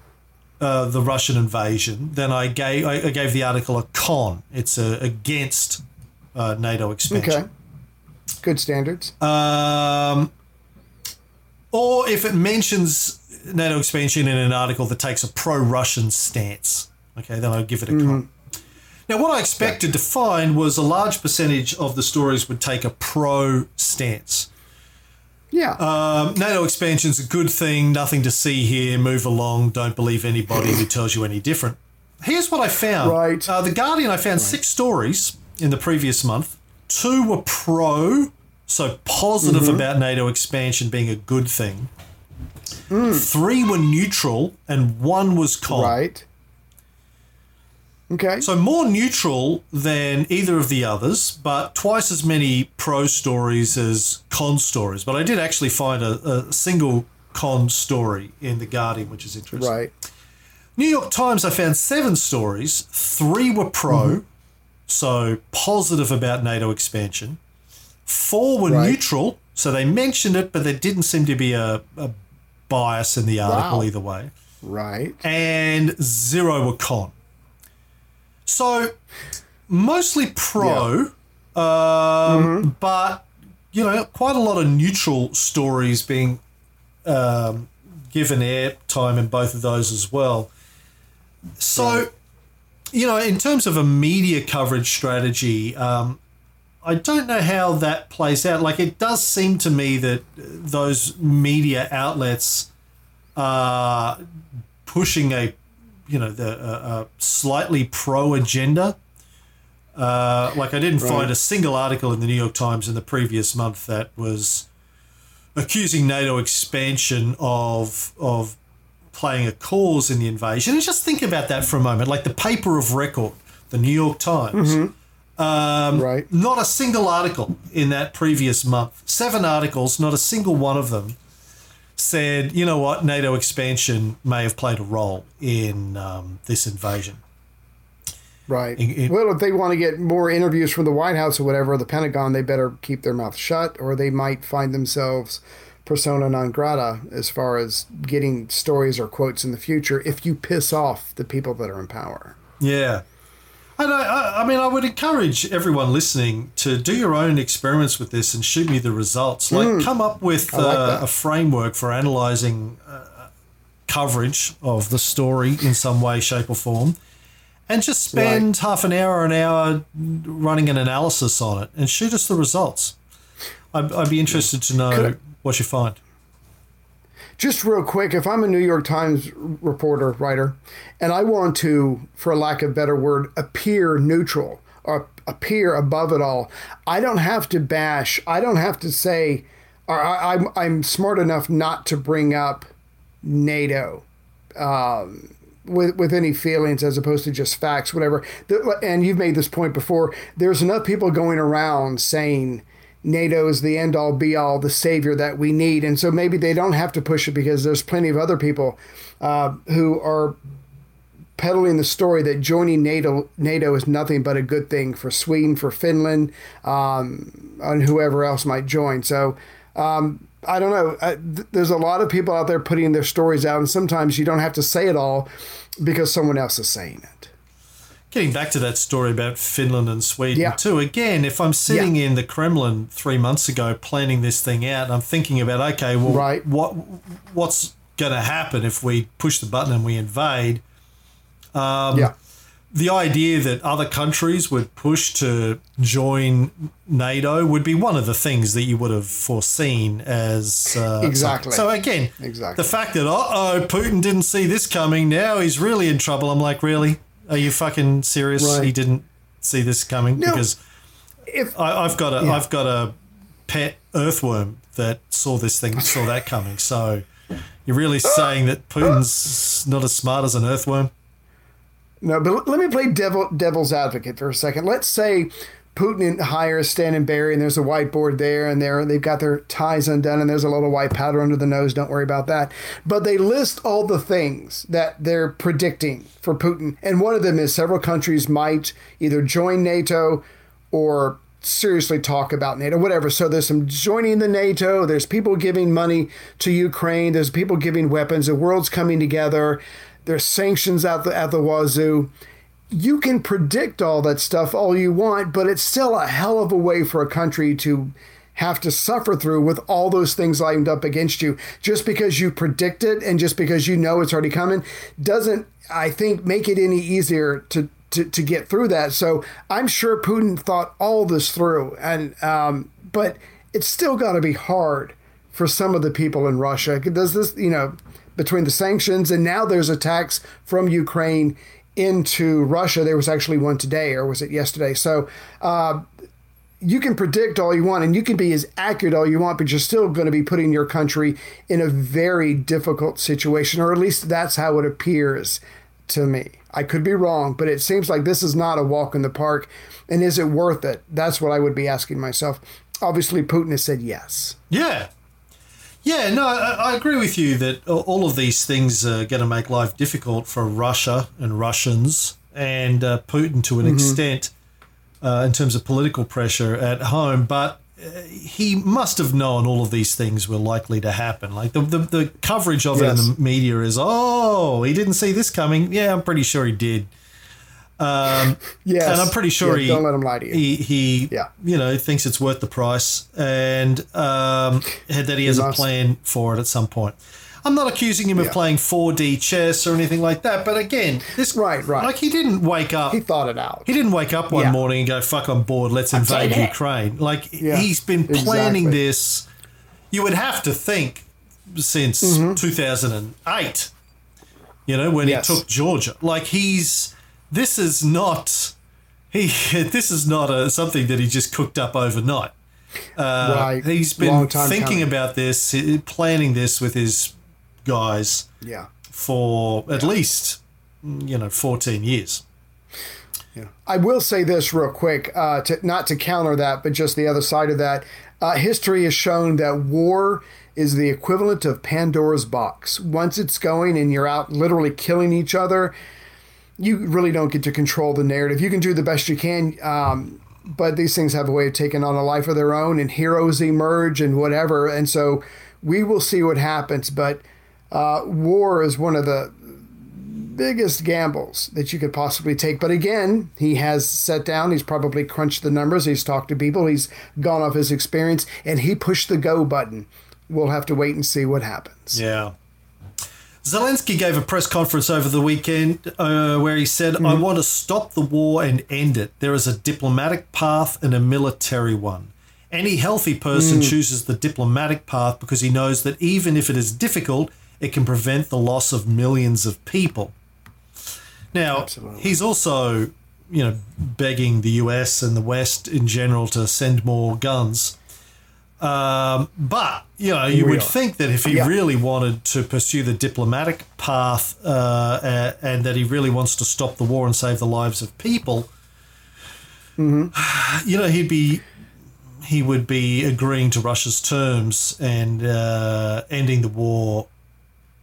uh, the Russian invasion, then I gave I gave the article a con. It's a, against uh, NATO expansion. okay. Good standards. Um, or if it mentions NATO expansion in an article that takes a pro-Russian stance. Okay, then I'll give it a con. Now, what I expected to find was a large percentage of the stories would take a pro stance. Yeah. Um, NATO expansion's a good thing, nothing to see here, move along, don't believe anybody who tells you any different. Here's what I found. Right. Uh, the Guardian, I found six stories in the previous month. Two were pro, so positive about NATO expansion being a good thing. Three were neutral, and one was con. right. Okay. So more neutral than either of the others, but twice as many pro stories as con stories. But I did actually find a, a single con story in the Guardian, which is interesting. right. New York Times, I found seven stories. Three were pro, mm-hmm. so positive about NATO expansion. Four were Right. neutral, so they mentioned it, but there didn't seem to be a, a bias in the article Wow. either way Right. and zero were con. So mostly pro, um, but you know, quite a lot of neutral stories being um, given airtime in both of those as well. So, you know, in terms of a media coverage strategy, um, I don't know how that plays out. Like, it does seem to me that those media outlets are pushing a, you know, the a, a slightly pro agenda. Uh, like, I didn't find a single article in the New York Times in the previous month that was accusing NATO expansion of of playing a cause in the invasion. And just think about that for a moment. Like the paper of record, the New York Times. Um, Right. Not a single article in that previous month. Seven articles, not a single one of them said, you know what, NATO expansion may have played a role in um, this invasion. Right. It- it- well, if they want to get more interviews from the White House or whatever, or the Pentagon, they better keep their mouth shut, or they might find themselves persona non grata as far as getting stories or quotes in the future if you piss off the people that are in power. Yeah. I, I, I mean, I would encourage everyone listening to do your own experiments with this and shoot me the results. Like, come up with like uh, a framework for analyzing uh, coverage of the story in some way, shape, or form, and just spend half an hour, an hour running an analysis on it and shoot us the results. I'd, I'd be interested to know I- what you find. Just real quick, if I'm a New York Times reporter, writer, and I want to, for lack of a better word, appear neutral or appear above it all, I don't have to bash. I don't have to say, or I, I'm, I'm smart enough not to bring up NATO um, with with any feelings as opposed to just facts, whatever. And you've made this point before. There's enough people going around saying NATO is the end all be all, the savior that we need, and so maybe they don't have to push it because there's plenty of other people uh, who are peddling the story that joining NATO NATO is nothing but a good thing for Sweden, for Finland, um, and whoever else might join. So. Um, I don't know. Uh, th- there's a lot of people out there putting their stories out, and sometimes you don't have to say it all because someone else is saying it. Getting back to that story about Finland and Sweden Yeah. too. Again, if I'm sitting in the Kremlin three months ago planning this thing out, I'm thinking about okay, well, Right. what what's going to happen if we push the button and we invade? Um, yeah. The idea that other countries would push to join NATO would be one of the things that you would have foreseen as uh, Exactly. So again, Exactly. the fact that uh oh Putin didn't see this coming, now he's really in trouble. I'm like, really? Are you fucking serious? Right. He didn't see this coming No. because If I, I've got a Yeah. have got a pet earthworm that saw this thing, saw that coming. So you're really saying that Putin's not as smart as an earthworm? No, but let me play devil devil's advocate for a second. Let's say Putin hires Stan and Barry, and there's a whiteboard there, and there they've got their ties undone, and there's a little white powder under the nose. Don't worry about that. But they list all the things that they're predicting for Putin, and one of them is several countries might either join NATO or seriously talk about NATO, whatever. So there's some joining the NATO. There's people giving money to Ukraine. There's people giving weapons. The world's coming together. There's sanctions at the at the wazoo. You can predict all that stuff all you want, but it's still a hell of a way for a country to have to suffer through with all those things lined up against you. Just because you predict it and just because you know it's already coming doesn't, I think, make it any easier to. To, to get through that, so I'm sure Putin thought all this through, and um, but it's still got to be hard for some of the people in Russia. Does this, you know, between the sanctions and now there's attacks from Ukraine into Russia. There was actually one today, or was it yesterday? So uh, you can predict all you want and you can be as accurate all you want, but you're still going to be putting your country in a very difficult situation, or at least that's how it appears to me. I could be wrong, but it seems like this is not a walk in the park. And is it worth it? That's what I would be asking myself. Obviously, Putin has said yes. Yeah. Yeah, no, I, I agree with you that all of these things are going to make life difficult for Russia and Russians and uh, Putin to an extent uh, in terms of political pressure at home. But uh, he must have known all of these things were likely to happen. Like the, the, the coverage of it in the media is, oh, he didn't see this coming. Yeah, I'm pretty sure he did. Um, Yes. and I'm pretty sure Yeah, he don't let him lie to you. He, he Yeah. you know, thinks it's worth the price and um, that he has a plan for it at some point. I'm not accusing him of playing 4D chess or anything like that, but again, this Right, right. Like he didn't wake up. He thought it out. He didn't wake up one Yeah. morning and go, "Fuck, I'm bored. Let's invade. Ukraine." Like Yeah, he's been planning exactly. this. You would have to think since 2008. You know, when Mm-hmm. Yes. he took Georgia. Like he's this is not he this is not a something that he just cooked up overnight. Uh, right. He's been thinking coming. about this, planning this with his guys Yeah. for at least you know 14 years. Yeah. I will say this real quick, uh, to, not to counter that, but just the other side of that. Uh, history has shown that war is the equivalent of Pandora's box. Once it's going and you're out literally killing each other, you really don't get to control the narrative. You can do the best you can, um, but these things have a way of taking on a life of their own, and heroes emerge and whatever. And so we will see what happens. But uh, war is one of the biggest gambles that you could possibly take. But again, he has sat down, he's probably crunched the numbers, he's talked to people, he's gone off his experience, and he pushed the go button. We'll have to wait and see what happens. Yeah. Zelensky gave a press conference over the weekend uh, where he said, I want to stop the war and end it. There is a diplomatic path and a military one. Any healthy person chooses the diplomatic path because he knows that even if it is difficult, it can prevent the loss of millions of people. Now, Absolutely. he's also, you know, begging the US and the West in general to send more guns. Um, but you know, you would think that if he Yeah. really wanted to pursue the diplomatic path uh, and that he really wants to stop the war and save the lives of people, Mm-hmm. you know, he'd be he would be agreeing to Russia's terms and uh, ending the war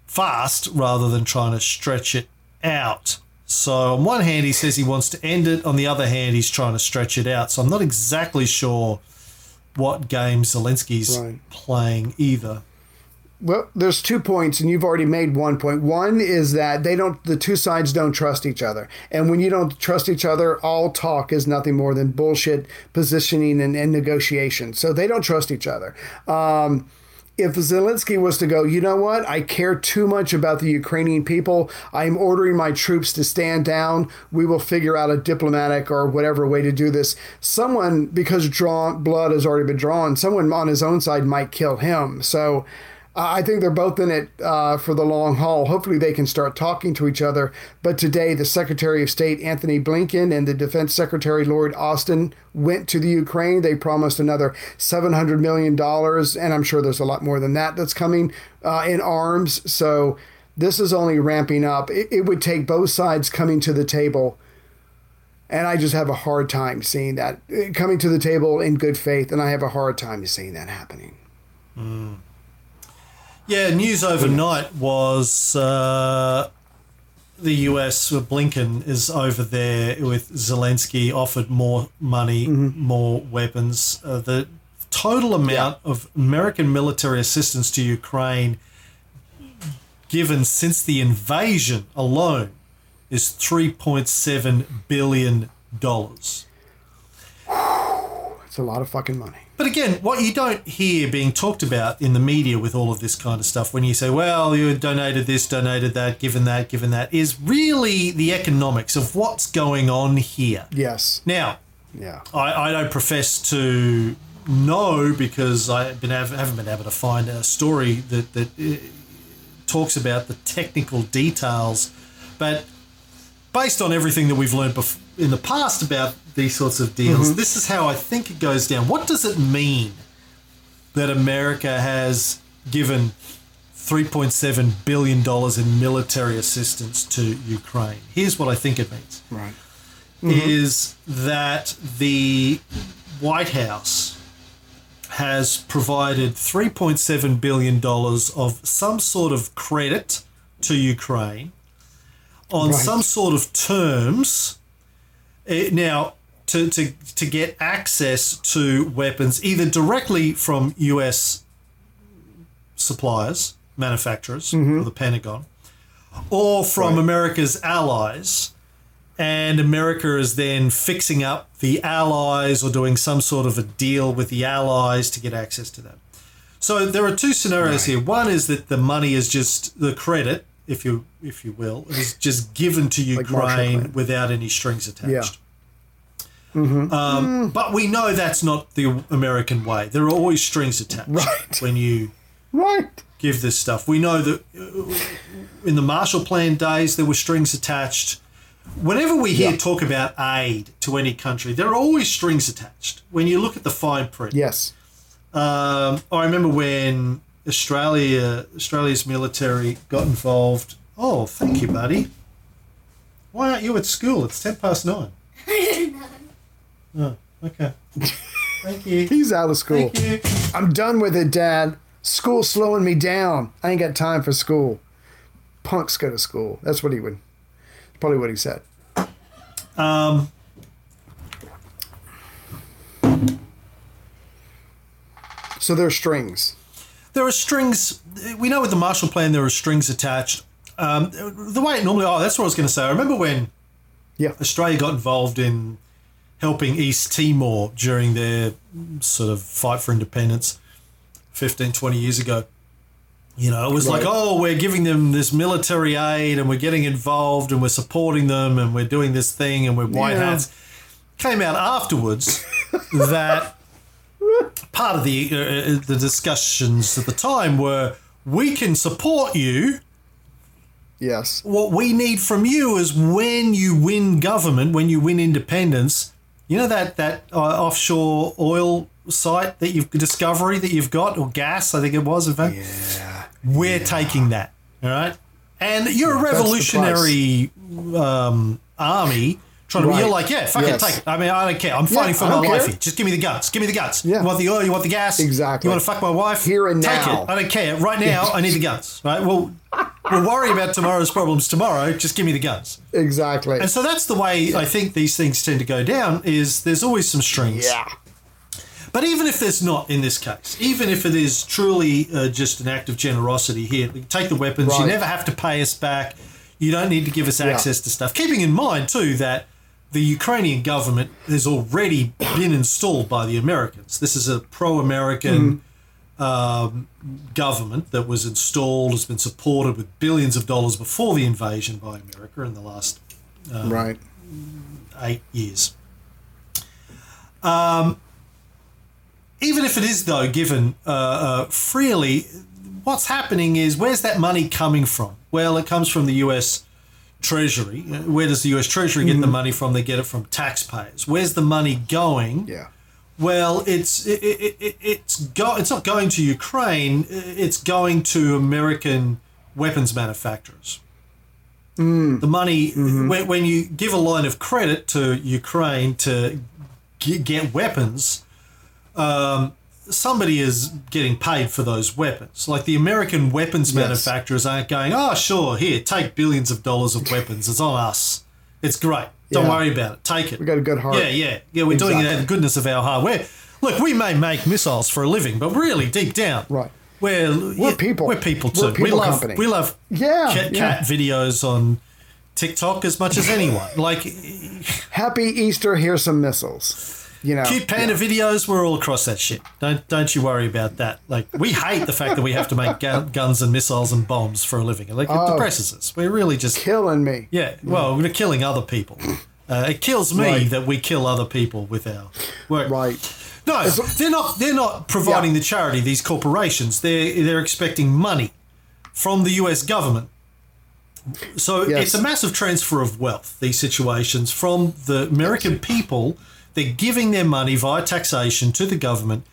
fast rather than trying to stretch it out. So on one hand, he says he wants to end it. On the other hand, he's trying to stretch it out. So I'm not exactly sure what game Zelensky's Right. playing either. Well, there's two points, and you've already made one point. One is that they don't, the two sides don't trust each other. And when you don't trust each other, all talk is nothing more than bullshit positioning and, and negotiation. So they don't trust each other. Um, if Zelensky was to go, you know what? I care too much about the Ukrainian people. I'm ordering my troops to stand down. We will figure out a diplomatic or whatever way to do this. Someone, because drawn blood has already been drawn, someone on his own side might kill him. So uh, I think they're both in it uh, for the long haul. Hopefully, they can start talking to each other. But today, the Secretary of State Antony Blinken and the Defense Secretary Lloyd Austin went to the Ukraine. They promised another $700 million, and I'm sure there's a lot more than that that's coming uh, in arms. So this is only ramping up. It, it would take both sides coming to the table. And I just have a hard time seeing that uh, coming to the table in good faith, and I have a hard time seeing that happening. Yeah, news overnight was uh, the US, Blinken is over there with Zelensky, offered more money, more weapons. Uh, the total amount of American military assistance to Ukraine given since the invasion alone is $3.7 billion. It's a lot of fucking money. But again, what you don't hear being talked about in the media with all of this kind of stuff, when you say, well, you donated this, donated that, given that, given that, is really the economics of what's going on here. Yes. Now, Yeah. I, I don't profess to know because I been, haven't been able to find a story that, that uh, talks about the technical details. But based on everything that we've learned bef- in the past about these sorts of deals, mm-hmm. this is how I think it goes down. What does it mean that America has given $3.7 billion in military assistance to Ukraine? Here's what I think it means Right. Mm-hmm. is that the White House has provided $3.7 billion of some sort of credit to Ukraine on Right. some sort of terms. Eh, now, to, to, to get access to weapons either directly from US suppliers, manufacturers, or the Pentagon, or from Right. America's allies and America is then fixing up the allies or doing some sort of a deal with the allies to get access to them. So there are two scenarios here. One is that the money is just the credit, if you if you will, is just given to Ukraine Plan. without any strings attached. Yeah. Mm-hmm. Um, But we know that's not the American way. There are always strings attached Right. when you Right. give this stuff. We know that uh, in the Marshall Plan days, there were strings attached. Whenever we hear Yeah. talk about aid to any country, there are always strings attached. When you look at the fine print, Yes. um, I remember when Australia, Australia's military got involved. Oh, thank you, buddy. Why aren't you at school? It's ten past nine. Oh, okay. Thank you. He's out of school. Thank you. I'm done with it, Dad. School's slowing me down. I ain't got time for school. Punks go to school. That's what he would. Probably what he said. Um. So there's strings. There are strings. We know with the Marshall Plan there are strings attached. Um, the way it normally. Oh, that's what I was going to say. I remember when Yeah. Australia got involved in helping East Timor during their sort of fight for independence 15, 20 years ago. You know, it was like, oh, we're giving them this military aid and we're getting involved and we're supporting them and we're doing this thing and we're white Yeah. hats. Came out afterwards that part of the uh, the discussions at the time were we can support you Yes. what we need from you is when you win government, when you win independence, you know that that uh, offshore oil site that you've discovery that you've got or gas, I think it was. In fact, Yeah. we're taking that. All right, and you're a revolutionary um, army. Trying to, you're like, yeah, fucking Yes. take it. I mean, I don't care. I'm fighting for my don't life here. Just give me the guts. Give me the guts. Yeah. You want the oil? You want the gas? Exactly. You want to fuck my wife? Here and take now. it. I don't care. Right now, I need the guts. Right? Well, we'll worry about tomorrow's problems tomorrow. Just give me the guns. Exactly. And so that's the way I think these things tend to go down. Is there's always some strings. yeah. But even if there's not in this case, even if it is truly uh, just an act of generosity here, take the weapons. You never have to pay us back. You don't need to give us access to stuff. Keeping in mind too that the Ukrainian government has already been installed by the Americans. This is a pro-American um, government that was installed, has been supported with billions of dollars before the invasion by America in the last right. eight years. Um, even if it is, though, given uh, uh, freely, what's happening is where's that money coming from? Well, it comes from the US Treasury. Where does the US Treasury get the mm-hmm. money from? They get it from taxpayers. Where's the money going? Yeah. Well, it's it, it, it, it's go, it's not going to Ukraine. It's going to American weapons manufacturers. Mm. The money mm-hmm. when, when you give a line of credit to Ukraine to g- get weapons, um, somebody is getting paid for those weapons. Like the American weapons manufacturers aren't going, oh sure, here take billions of dollars of weapons. It's on us. It's great. Don't Yeah. worry about it. Take it. We got a good heart. Yeah, yeah, yeah. We're doing it out of the goodness of our heart. We're look, we may make missiles for a living, but really deep down, Right. We're We're people. We're people too. We're people we love company. we love Yeah, cat, yeah. cat videos on TikTok as much as anyone. like Happy Easter. Here's some missiles. You know, Cute panda videos, we're all across that shit. Don't don't you worry about that. Like we hate the fact that we have to make gun, guns and missiles and bombs for a living. Like Oh. it depresses us. We're really just killing me. yeah. Well, we're killing other people. Uh, it kills me Right. that we kill other people with our work. Right. No, they're not. They're not providing Yeah. the charity. These corporations. They're they're expecting money from the U.S. government. So Yes. it's a massive transfer of wealth. These situations from the American people. They're giving their money via taxation to the government,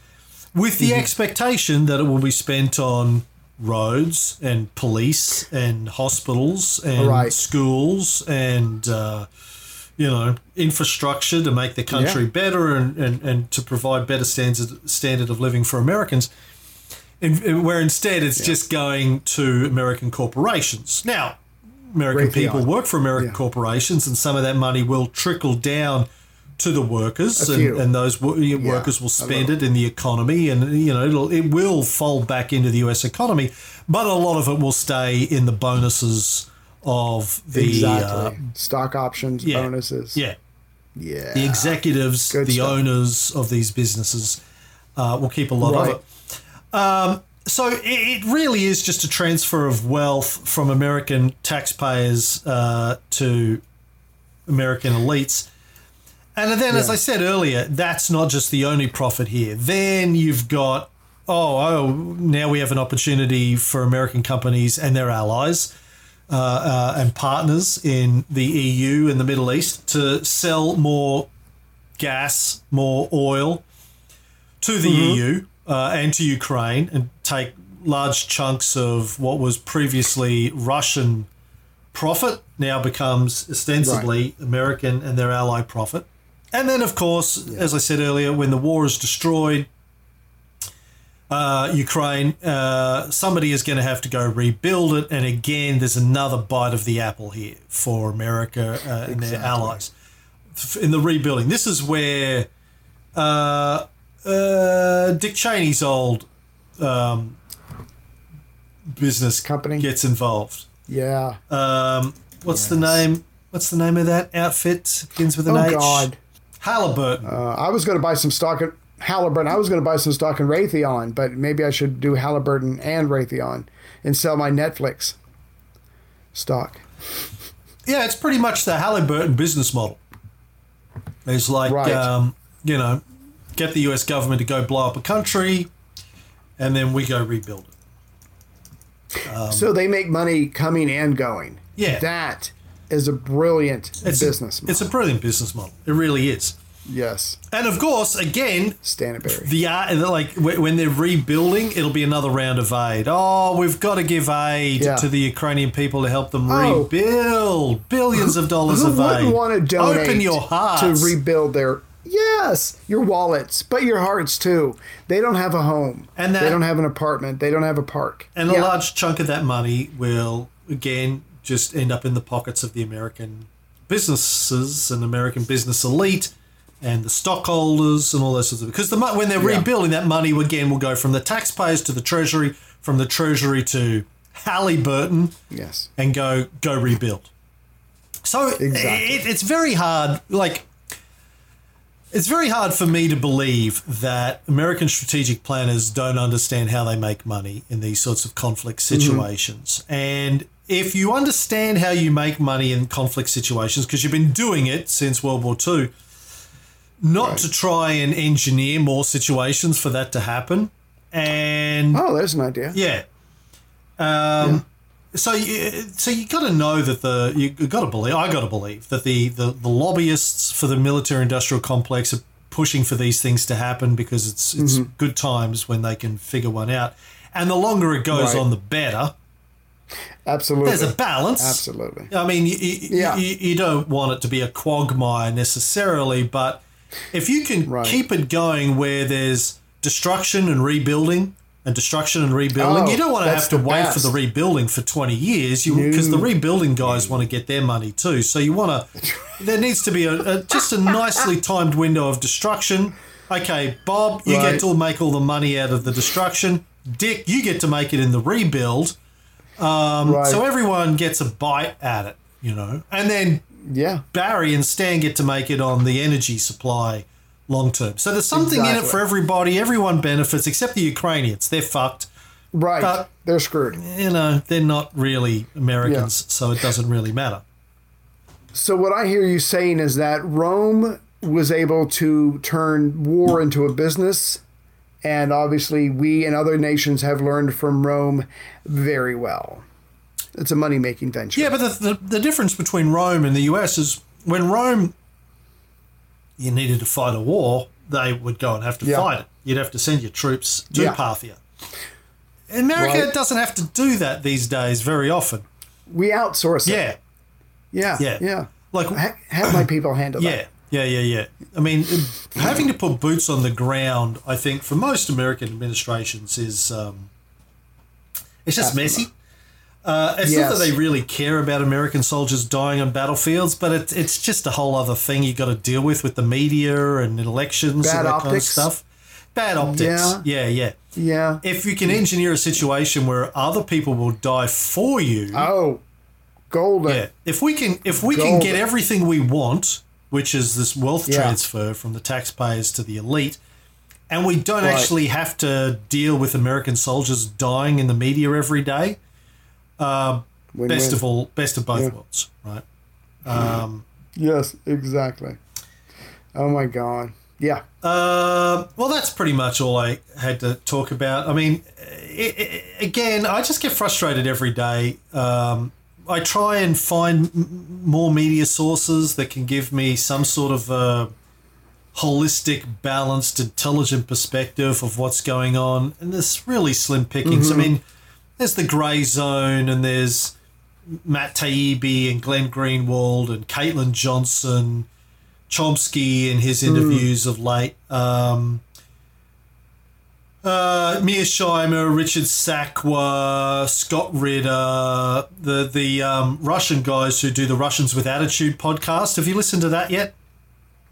with the expectation that it will be spent on roads and police and hospitals and Right. schools and. Uh, you know, infrastructure to make the country Yeah. better and, and, and to provide better standard standard of living for Americans. In, in- where instead it's just going to American corporations. Now, American Raytheon. people work for American Yeah. corporations, and some of that money will trickle down to the workers, and, and those wo- workers will spend it in the economy, and you know it'll it will fold back into the U.S. economy, but a lot of it will stay in the bonuses of the exactly. uh, Stock options, yeah, bonuses. yeah, Yeah. the executives, Good the stuff. owners of these businesses uh, will keep a lot Right. of it. Um, so it, it really is just a transfer of wealth from American taxpayers uh, to American elites. And then, as I said earlier, that's not just the only profit here. Then you've got, oh, oh, now we have an opportunity for American companies and their allies uh, uh, and partners in the EU and the Middle East to sell more gas, more oil to the EU uh, and to Ukraine and take large chunks of what was previously Russian profit now becomes ostensibly American and their ally profit. And then, of course, as I said earlier, when the war is destroyed, uh, Ukraine, uh, somebody is going to have to go rebuild it. And again, there's another bite of the apple here for America uh, and their allies in the rebuilding. This is where uh, uh, Dick Cheney's old um, business Company? gets involved. Yeah. Um, what's the name? What's the name of that outfit? Begins with an oh H. God. Halliburton. Uh, I was going to buy some stock at Halliburton. I was going to buy some stock in Raytheon, but maybe I should do Halliburton and Raytheon and sell my Netflix stock. Yeah, it's pretty much the Halliburton business model. It's like, Right. um, you know, get the US government to go blow up a country, and then we go rebuild it. so they make money coming and going. Um, Yeah. That is a brilliant It's business A, model. it's a brilliant business model. It really is. yes. And of course, again, Stanberry. the uh, like when they're rebuilding, it'll be another round of aid. Oh, we've got to give aid Yeah. to the Ukrainian people to help them Oh. rebuild billions of dollars Who of aid. wouldn't want to donate Open your hearts to rebuild their yes, your wallets, but your hearts too. They don't have a home, And that- they don't have an apartment, they don't have a park, And Yeah. a large chunk of that money will, again, just end up in the pockets of the American businesses and American business elite and the stockholders and all those sorts of because the when they're Yeah. rebuilding that money again will go from the taxpayers to the treasury from the treasury to Halliburton Yes. and go go rebuild so Exactly. it, it's very hard like it's very hard for me to believe that American strategic planners don't understand how they make money in these sorts of conflict Mm-hmm. situations. And if you understand how you make money in conflict situations, because you've been doing it since World War II, not to try and engineer more situations for that to happen. And Oh, there's an idea. yeah. Um, So you, so you got to know that the you got to believe I got to believe that the, the the lobbyists for the military industrial complex are pushing for these things to happen because it's it's good times when they can figure one out, and the longer it goes Right. on, the better. Absolutely. There's a balance. Absolutely. I mean, you, you, Yeah. you, you don't want it to be a quagmire necessarily, but if you can Right. keep it going where there's destruction and rebuilding and destruction and rebuilding, Oh, you don't want to have to wait best. for the rebuilding for 20 years because the rebuilding guys want to get their money too. So you want to, there needs to be a, a just a nicely timed window of destruction. Okay, Bob, you Right. get to make all the money out of the destruction. Dick, you get to make it in the rebuild. Um, right. So everyone gets a bite at it, you know. And then yeah. Barry and Stan get to make it on the energy supply long term. So there's something in it for everybody. Everyone benefits except the Ukrainians. They're fucked. Right. But- They're screwed. You know, they're not really Americans, so it doesn't really matter. So what I hear you saying is that Rome was able to turn war into a business, and obviously we and other nations have learned from Rome very well. It's a money making venture. Yeah, but the, the, the difference between Rome and the US is when Rome, you needed to fight a war, they would go and have to Yeah. fight it. You'd have to send your troops to Yeah. Parthia. America Right. doesn't have to do that these days very often. we outsource it. Yeah, Yeah. Yeah. Yeah. like Ha- have my people handle yeah, that. Yeah, yeah, yeah. I mean, having to put boots on the ground, I think, for most American administrations is um, it's just messy. Uh, it's not that they really care about American soldiers dying on battlefields, but it's it's just a whole other thing you've got to deal with with the media and elections Bad and that kind of stuff. Bad optics. Yeah. Yeah, yeah. Yeah. If you can engineer a situation where other people will die for you, Oh, golden. yeah. If we can if we can get everything we want, which is this wealth Yeah. transfer from the taxpayers to the elite, and we don't Right. actually have to deal with American soldiers dying in the media every day, Win-win. best of all best of both Yeah. worlds, right? Um, Yes, exactly. Oh my God. Yeah. Uh, well, that's pretty much all I had to talk about. I mean, i i again, I just get frustrated every day. Um, I try and find m- more media sources that can give me some sort of a holistic, balanced, intelligent perspective of what's going on, and there's really slim pickings. I mean, there's the grey zone, and there's Matt Taibbi and Glenn Greenwald and Caitlin Johnstone. Chomsky in his interviews of late. Um, uh, Mearsheimer, Richard Sakwa, Scott Ritter, the the um, Russian guys who do the Russians with Attitude podcast. Have you listened to that yet?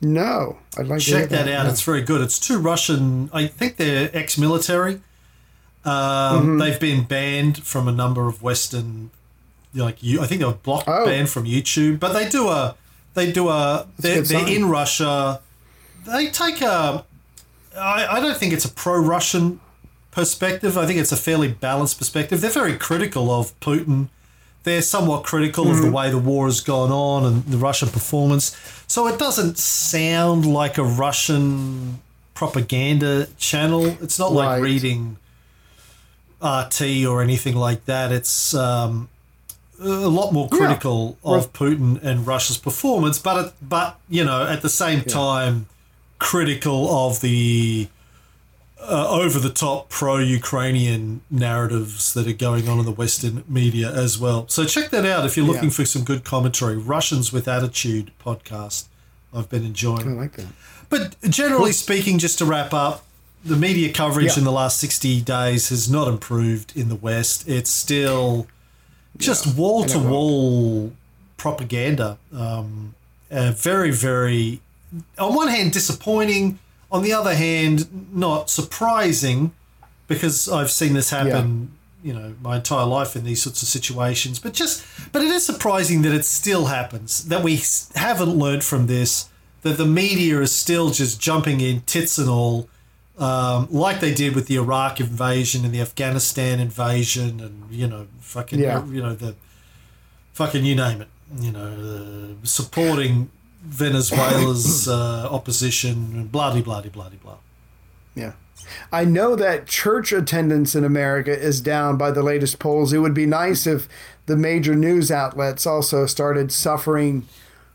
No. I'd like to Check that out. yeah. It's very good. It's two Russian. I think they're ex-military. Um, They've been banned from a number of Western, like you. I think they were blocked, Oh. banned from YouTube. But they do a. They do a. They're, good they're in Russia. They take a. I, I don't think it's a pro-Russian perspective. I think it's a fairly balanced perspective. They're very critical of Putin. They're somewhat critical of the way the war has gone on and the Russian performance. So it doesn't sound like a Russian propaganda channel. It's not like reading RT or anything like that. It's um, a lot more critical of Putin and Russia's performance, but it, but you know at the same time critical of the uh, over the top pro Ukrainian narratives that are going on in the Western media as well. So check that out if you're looking Yeah. for some good commentary. Russians with Attitude podcast. I've been enjoying. I like that. But generally speaking, just to wrap up, the media coverage Yeah. in the last 60 days has not improved in the West. It's still just wall to wall propaganda. Um, uh, very, very, on one hand, disappointing. On the other hand, not surprising because I've seen this happen. You know, my entire life in these sorts of situations, but just, but it is surprising that it still happens. That we haven't learned from this. That the media is still just jumping in tits and all, um, like they did with the Iraq invasion and the Afghanistan invasion, and you know, fucking, Yeah. you know, the fucking you name it, you know, uh, supporting Venezuela's uh, opposition, blah de blah blah blah. Yeah. I know that church attendance in America is down by the latest polls. It would be nice if the major news outlets also started suffering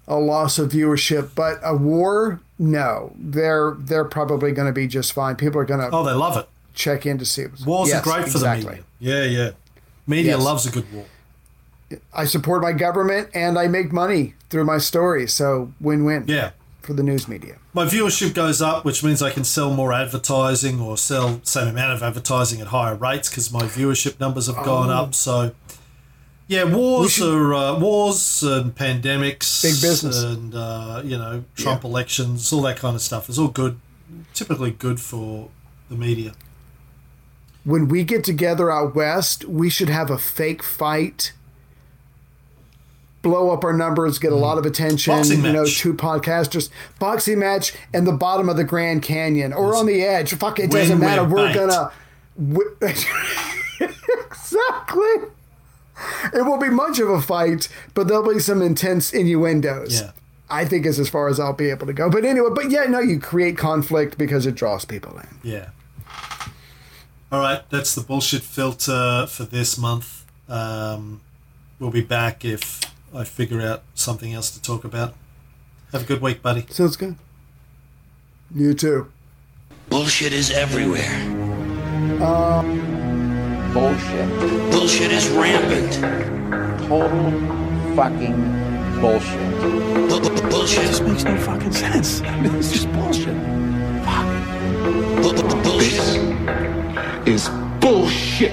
a loss of viewership, but a war, no. They're they're probably going to be just fine. People are going to Oh, they love it. check in to see. Wars Yes, are great for exactly. the media. Yeah, yeah. Media Yes. loves a good war. I support my government and I make money through my stories, so win-win Yeah. for the news media. My viewership goes up, which means I can sell more advertising or sell same amount of advertising at higher rates because my viewership numbers have gone Oh. up. So, yeah, wars are uh, wars and pandemics, Big business. and uh, you know Trump elections, all that kind of stuff is all good. Typically good for the media. When we get together out west, we should have a fake fight blow up our numbers, get a lot of attention. Boxing you know, match. two podcasters, boxing match, in the bottom of the Grand Canyon or on the edge. Fuck, it doesn't matter. We're baked. gonna. exactly. It won't be much of a fight, but there'll be some intense innuendos. Yeah. I think is as far as I'll be able to go. But anyway, but yeah, no, you create conflict because it draws people in. Yeah. All right, that's the bullshit filter for this month. Um, we'll be back if I figure out something else to talk about. Have a good week, buddy. Sounds good. You too. Bullshit is everywhere. Um, bullshit. Bullshit is rampant. Total fucking bullshit. Bu- bu- Bullshit. This makes no fucking sense. I mean, it's just bullshit. Bu- bu- Bullshit. Is bullshit.